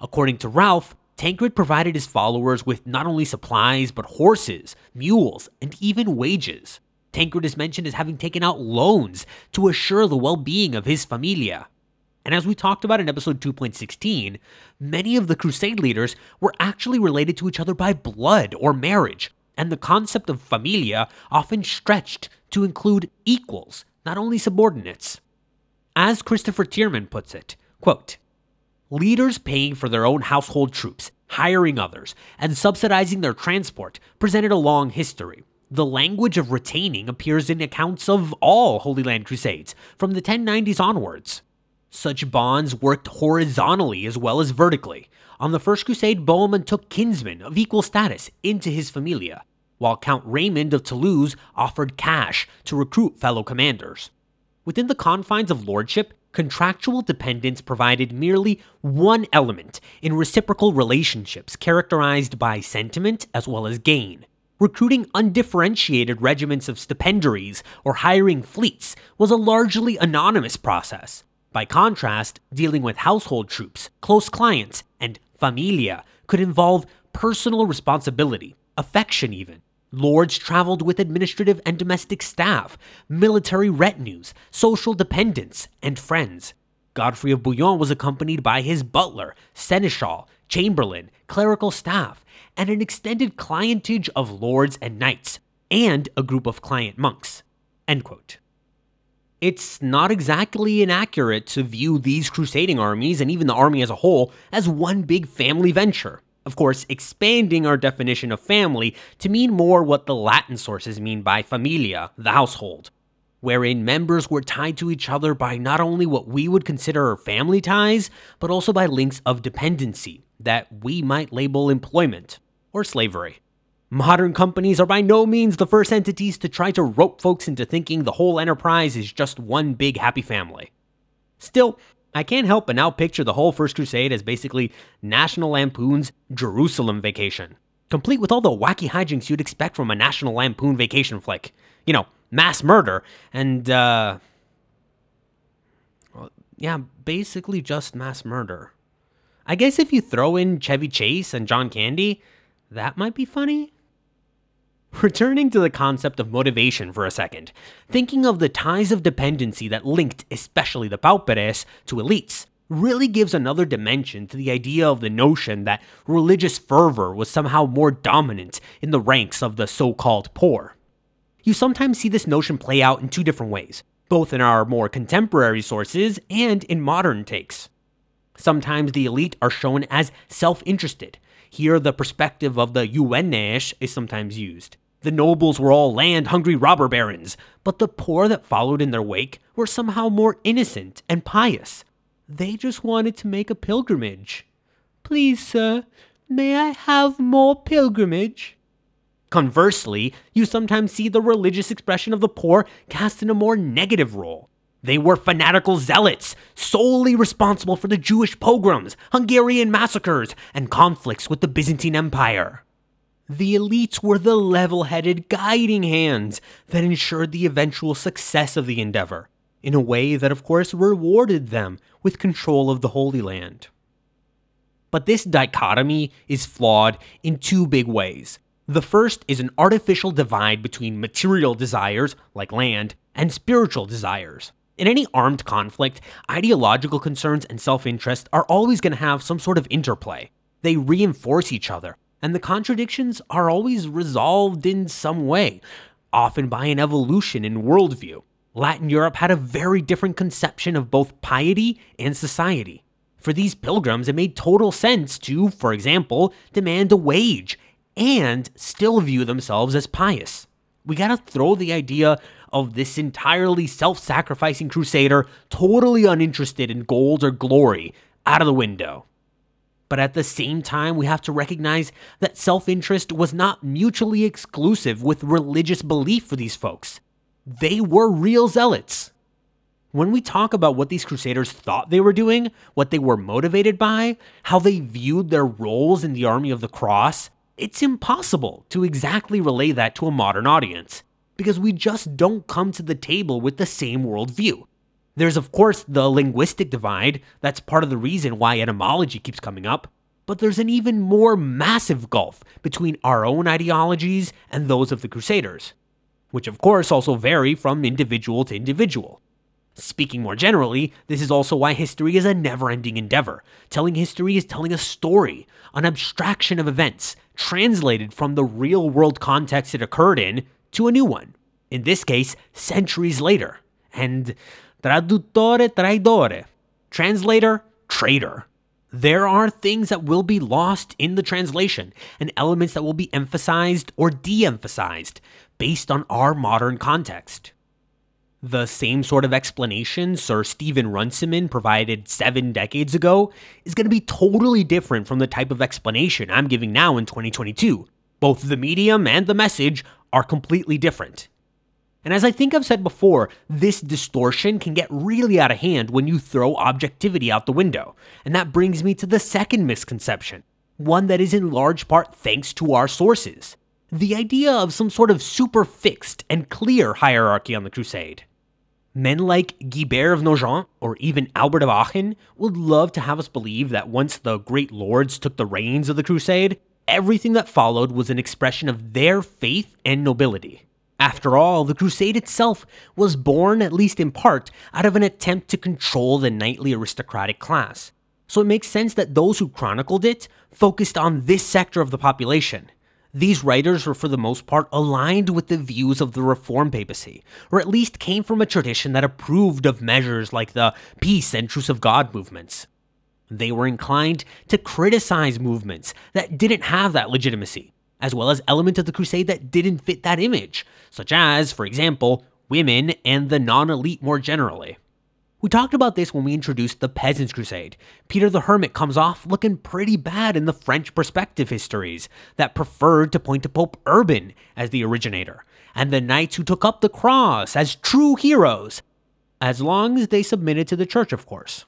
According to Ralph, Tancred provided his followers with not only supplies, but horses, mules, and even wages. Tancred is mentioned as having taken out loans to assure the well being of his familia. And as we talked about in episode 2.16, many of the Crusade leaders were actually related to each other by blood or marriage, and the concept of familia often stretched to include equals, not only subordinates. As Christopher Tyerman puts it, quote, Leaders paying for their own household troops, hiring others, and subsidizing their transport presented a long history. The language of retaining appears in accounts of all Holy Land Crusades, from the 1090s onwards. Such bonds worked horizontally as well as vertically. On the First Crusade, Bohemund took kinsmen of equal status into his familia, while Count Raymond of Toulouse offered cash to recruit fellow commanders. Within the confines of lordship, contractual dependence provided merely one element in reciprocal relationships characterized by sentiment as well as gain. Recruiting undifferentiated regiments of stipendiaries or hiring fleets was a largely anonymous process. By contrast, dealing with household troops, close clients, and familia could involve personal responsibility, affection even. Lords traveled with administrative and domestic staff, military retinues, social dependents, and friends. Godfrey of Bouillon was accompanied by his butler, seneschal, chamberlain, clerical staff, and an extended clientage of lords and knights, and a group of client monks. It's not exactly inaccurate to view these crusading armies and even the army as a whole as one big family venture. Of course, expanding our definition of family to mean more what the Latin sources mean by familia, the household, wherein members were tied to each other by not only what we would consider family ties, but also by links of dependency that we might label employment or slavery. Modern companies are by no means the first entities to try to rope folks into thinking the whole enterprise is just one big happy family. Still, I can't help but now picture the whole First Crusade as basically National Lampoon's Jerusalem vacation, complete with all the wacky hijinks you'd expect from a National Lampoon vacation flick. You know, mass murder, and, uh. Well, yeah, basically just mass murder. I guess if you throw in Chevy Chase and John Candy, that might be funny. Returning to the concept of motivation for a second, thinking of the ties of dependency that linked especially the pauperes to elites really gives another dimension to the idea of the notion that religious fervor was somehow more dominant in the ranks of the so called poor. You sometimes see this notion play out in two different ways, both in our more contemporary sources and in modern takes. Sometimes the elite are shown as self interested. Here, the perspective of the iuvenis is sometimes used. The nobles were all land hungry robber barons, but the poor that followed in their wake were somehow more innocent and pious. They just wanted to make a pilgrimage. Please, sir, may I have more pilgrimage? Conversely, you sometimes see the religious expression of the poor cast in a more negative role. They were fanatical zealots, solely responsible for the Jewish pogroms, Hungarian massacres, and conflicts with the Byzantine Empire. The elites were the level headed guiding hands that ensured the eventual success of the endeavor, in a way that, of course, rewarded them with control of the Holy Land. But this dichotomy is flawed in two big ways. The first is an artificial divide between material desires, like land, and spiritual desires. In any armed conflict, ideological concerns and self interest are always going to have some sort of interplay. They reinforce each other, and the contradictions are always resolved in some way, often by an evolution in worldview. Latin Europe had a very different conception of both piety and society. For these pilgrims, it made total sense to, for example, demand a wage and still view themselves as pious. We gotta throw the idea of this entirely self sacrificing crusader, totally uninterested in gold or glory, out of the window. But at the same time, we have to recognize that self interest was not mutually exclusive with religious belief for these folks. They were real zealots. When we talk about what these crusaders thought they were doing, what they were motivated by, how they viewed their roles in the army of the cross, it's impossible to exactly relay that to a modern audience because we just don't come to the table with the same worldview. There's, of course, the linguistic divide, that's part of the reason why etymology keeps coming up, but there's an even more massive gulf between our own ideologies and those of the Crusaders, which, of course, also vary from individual to individual. Speaking more generally, this is also why history is a never ending endeavor. Telling history is telling a story, an abstraction of events, translated from the real world context it occurred in to a new one. In this case, centuries later. And traduttore traditore. Translator, traitor. There are things that will be lost in the translation and elements that will be emphasized or de emphasized based on our modern context. The same sort of explanation Sir Stephen Runciman provided seven decades ago is going to be totally different from the type of explanation I'm giving now in 2022. Both the medium and the message are completely different. And as I think I've said before, this distortion can get really out of hand when you throw objectivity out the window. And that brings me to the second misconception, one that is in large part thanks to our sources the idea of some sort of super fixed and clear hierarchy on the crusade. Men like Guibert of Nogent or even Albert of Aachen would love to have us believe that once the great lords took the reins of the crusade, everything that followed was an expression of their faith and nobility. After all, the crusade itself was born, at least in part, out of an attempt to control the knightly aristocratic class. So it makes sense that those who chronicled it focused on this sector of the population, these writers were for the most part aligned with the views of the Reform papacy, or at least came from a tradition that approved of measures like the peace and truce of God movements. They were inclined to criticize movements that didn't have that legitimacy, as well as elements of the crusade that didn't fit that image, such as, for example, women and the non elite more generally. We talked about this when we introduced the Peasants' Crusade. Peter the Hermit comes off looking pretty bad in the French perspective histories that preferred to point to Pope Urban as the originator, and the knights who took up the cross as true heroes, as long as they submitted to the church, of course.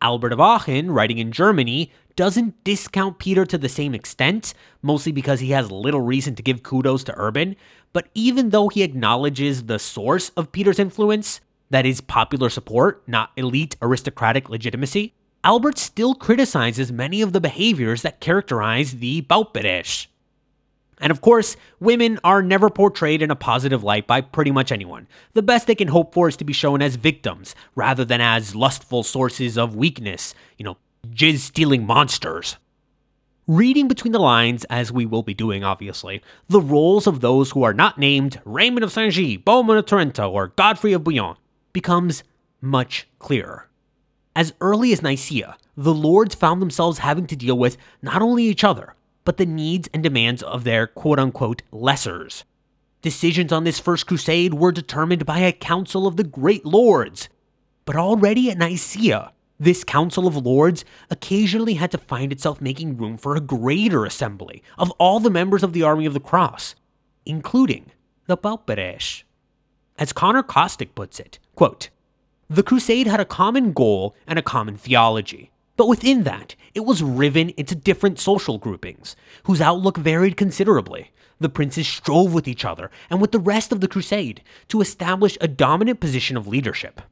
Albert of Aachen, writing in Germany, doesn't discount Peter to the same extent, mostly because he has little reason to give kudos to Urban, but even though he acknowledges the source of Peter's influence, that is popular support, not elite aristocratic legitimacy, Albert still criticizes many of the behaviors that characterize the Pauperes. And of course, women are never portrayed in a positive light by pretty much anyone. The best they can hope for is to be shown as victims, rather than as lustful sources of weakness, you know, jizz stealing monsters. Reading between the lines, as we will be doing obviously, the roles of those who are not named Raymond of Saint Gilles, Bohemond of Taranto, or Godfrey of Bouillon becomes much clearer. As early as Nicaea, the lords found themselves having to deal with not only each other, but the needs and demands of their quote unquote lessers. Decisions on this first crusade were determined by a council of the great lords. But already at Nicaea, this council of lords occasionally had to find itself making room for a greater assembly of all the members of the Army of the Cross, including the Pauperes. As Conor Kostick puts it, quote, the crusade had a common goal and a common theology, but within that, it was riven into different social groupings, whose outlook varied considerably. The princes strove with each other and with the rest of the crusade to establish a dominant position of leadership.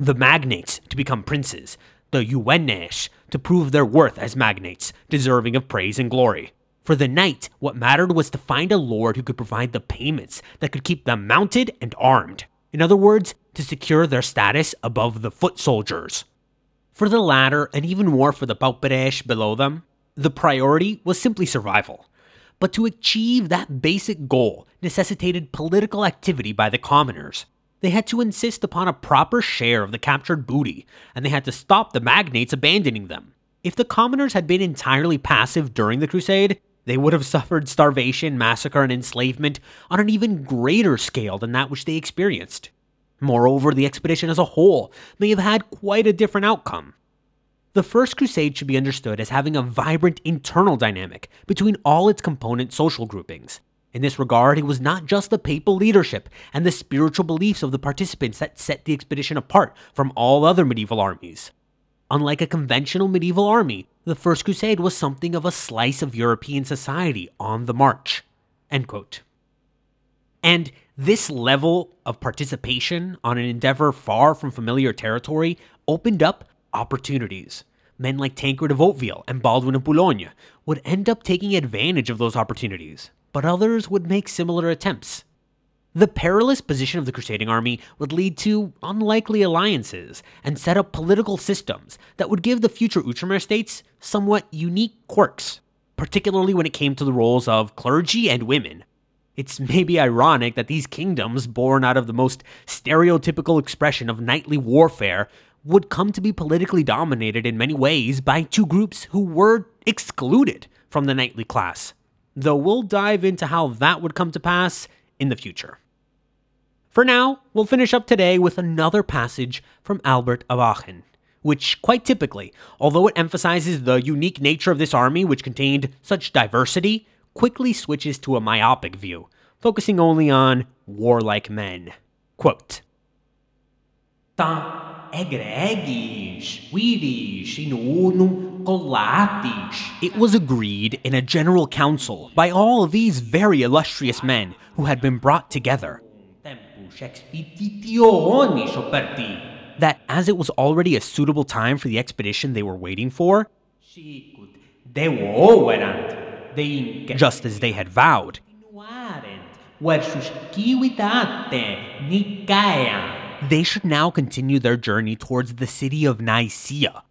The magnates to become princes, the iuvenes to prove their worth as magnates, deserving of praise and glory. For the knight, what mattered was to find a lord who could provide the payments that could keep them mounted and armed. In other words, to secure their status above the foot soldiers. For the latter, and even more for the Pauperes below them, the priority was simply survival. But to achieve that basic goal necessitated political activity by the commoners. They had to insist upon a proper share of the captured booty, and they had to stop the magnates abandoning them. If the commoners had been entirely passive during the crusade, they would have (laughs) suffered starvation, massacre, and enslavement on an even greater scale than that which they experienced. Moreover, the expedition as a whole may have had quite a different outcome. The First Crusade should be understood as having a vibrant internal dynamic between all its component social groupings. In this regard, it was not just the papal leadership and the spiritual beliefs of the participants that set the expedition apart from all other medieval armies. Unlike a conventional medieval army, the First Crusade was something of a slice of European society on the march. And this level of participation on an endeavor far from familiar territory opened up opportunities. Men like Tancred of Hauteville and Baldwin of Boulogne would end up taking advantage of those opportunities, but others would make similar attempts. The perilous position of the crusading army would lead to unlikely alliances and set up political systems that would give the future Outremer states somewhat unique quirks, particularly when it came to the roles of clergy and women. It's maybe ironic that these kingdoms, born out of the most stereotypical expression of knightly warfare, would come to be politically dominated in many ways by two groups who were excluded from the knightly class. Though we'll dive into how that would come to pass in the future. For now, we'll finish up today with another passage from Albert of Aachen, which, quite typically, although it emphasizes the unique nature of this army, which contained such diversity, quickly switches to a myopic view, focusing only on warlike men. Quote, Ta egregis, viris in unum. It was agreed in a general council by all these very illustrious men who had been brought together Tempus expeditionis operti. that as it was already a suitable time for the expedition they were waiting for, Sicut devoverant de inca just as they had vowed, continuarent versus civitate Nicaea. they should now continue their journey towards the city of Nicaea,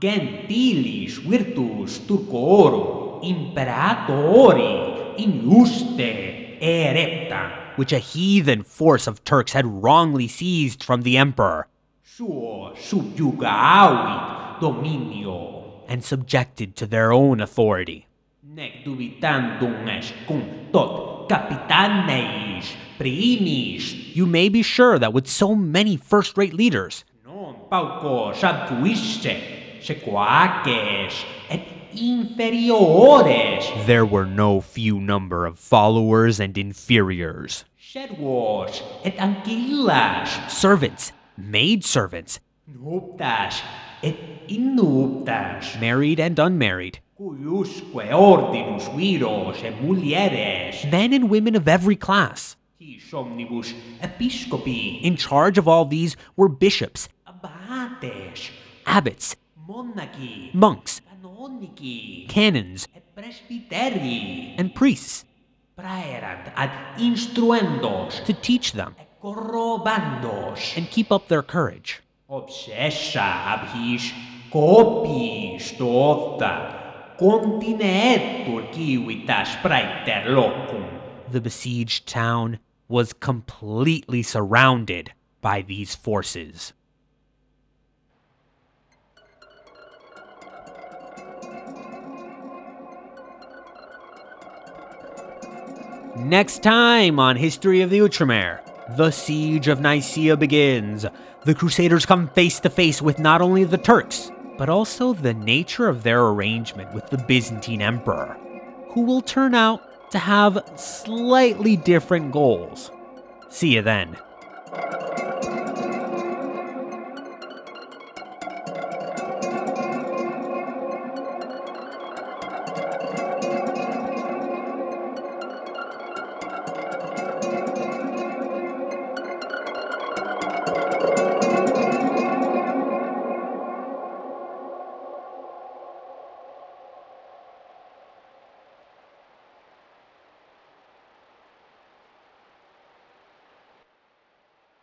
gentilis virtus turcorum imperatori injuste erepta which a heathen force of Turks had wrongly seized from the emperor suo subjugavit dominio and subjected to their own authority. nec dubitandum est cum tot capitaneis primis You may be sure that with so many first rate leaders, non paucos adjuisse sequaces et inferiores. There were no few number of followers and inferiors, servos et ancillas servants, maidservants, nuptas et innuptas married and unmarried, cuiusque ordinus viros et mulieres. Men and women of every class. his omnibus episcopi. In charge of all these were bishops, abbates abbots, monks, canons, presbyteri and priests. Praerant ad instruendos. To teach them. Corrobandos. And keep up their courage. obsessa ab his copiis tota continetur civitas praeter locum. The besieged town was completely surrounded by these forces. Next time on History of the Outremer, the Siege of Nicaea begins. The Crusaders come face to face with not only the Turks, but also the nature of their arrangement with the Byzantine Emperor, who will turn out to have slightly different goals. See you then.